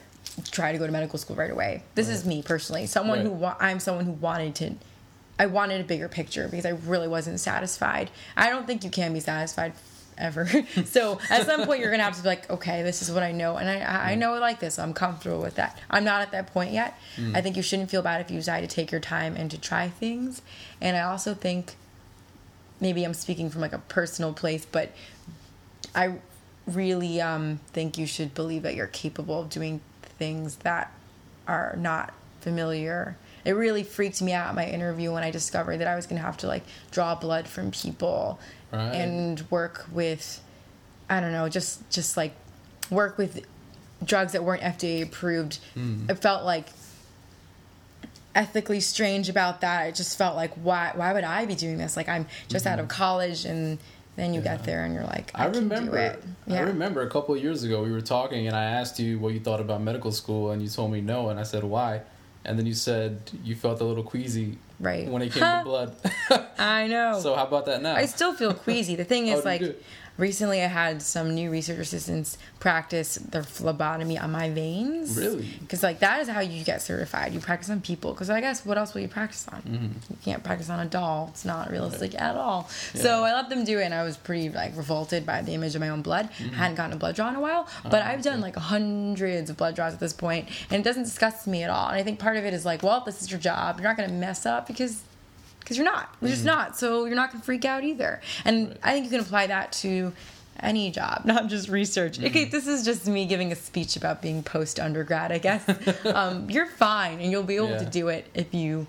try to go to medical school right away. This is me personally. Someone who wa- I'm someone who wanted to I wanted a bigger picture because I really wasn't satisfied. I don't think you can be satisfied ever. so at some point you're gonna have to be like, okay, this is what I know, and I I I know I like this. I'm comfortable with that. I'm not at that point yet. Mm. I think you shouldn't feel bad if you decide to take your time and to try things. And I also think maybe I'm speaking from like a personal place, but I really um, think you should believe that you're capable of doing things that are not familiar. It really freaked me out my interview when I discovered that I was going to have to like draw blood from people Right. and work with I don't know, just just like work with drugs that weren't FDA approved. It felt like ethically strange about that. It just felt like why why would I be doing this? Like I'm just out of college and then you get there and you're like I, I remember. it. I remember a couple of years ago we were talking, and I asked you what you thought about medical school, and you told me no, and I said why, and then you said you felt a little queasy Right. when it came to blood. I know. so how about that now? I still feel queasy. The thing Oh, is, you like? Recently I had some new research assistants practice their phlebotomy on my veins. Really? Because, like, that is how you get certified. You practice on people. Because I guess what else will you practice on? Mm-hmm. You can't practice on a doll. It's not realistic at all. So I let them do it, and I was pretty, like, revolted by the image of my own blood. Mm-hmm. I hadn't gotten a blood draw in a while, but Oh, I've done, like, hundreds of blood draws at this point, and it doesn't disgust me at all. And I think part of it is, like, well, this is your job. You're not going to mess up because because you're not. You're just mm-hmm. not. So you're not gonna freak out either. And I think you can apply that to any job, not just research. Mm-hmm. Okay, this is just me giving a speech about being post undergrad. I guess um, you're fine, and you'll be able to do it if you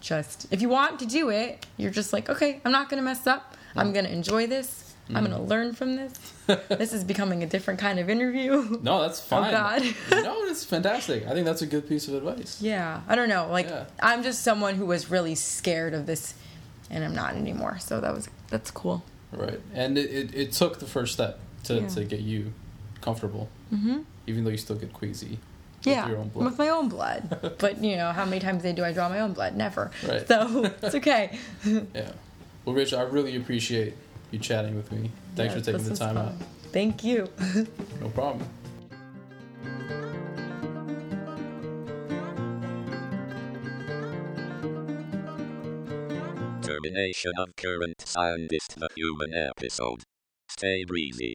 just if you want to do it. You're just like, okay, I'm not gonna mess up. I'm mm. gonna enjoy this. I'm gonna learn from this. this is becoming a different kind of interview. no, that's fine. Oh, God. no, that's fantastic. I think that's a good piece of advice. Yeah, I don't know. Like Yeah. I'm just someone who was really scared of this, and I'm not anymore. So that was that's cool. Right, and it, it, it took the first step to, Yeah. to get you comfortable, mm-hmm. even though you still get queasy. with Yeah, your own blood. with my own blood. but you know, how many times a day do I draw my own blood? Never. Right. So it's okay. Yeah. Well, Rich, I really appreciate you chatting with me. Thanks Yeah, for taking the time fun. out. Thank you. No problem. Termination of current scientist the human episode. Stay breezy.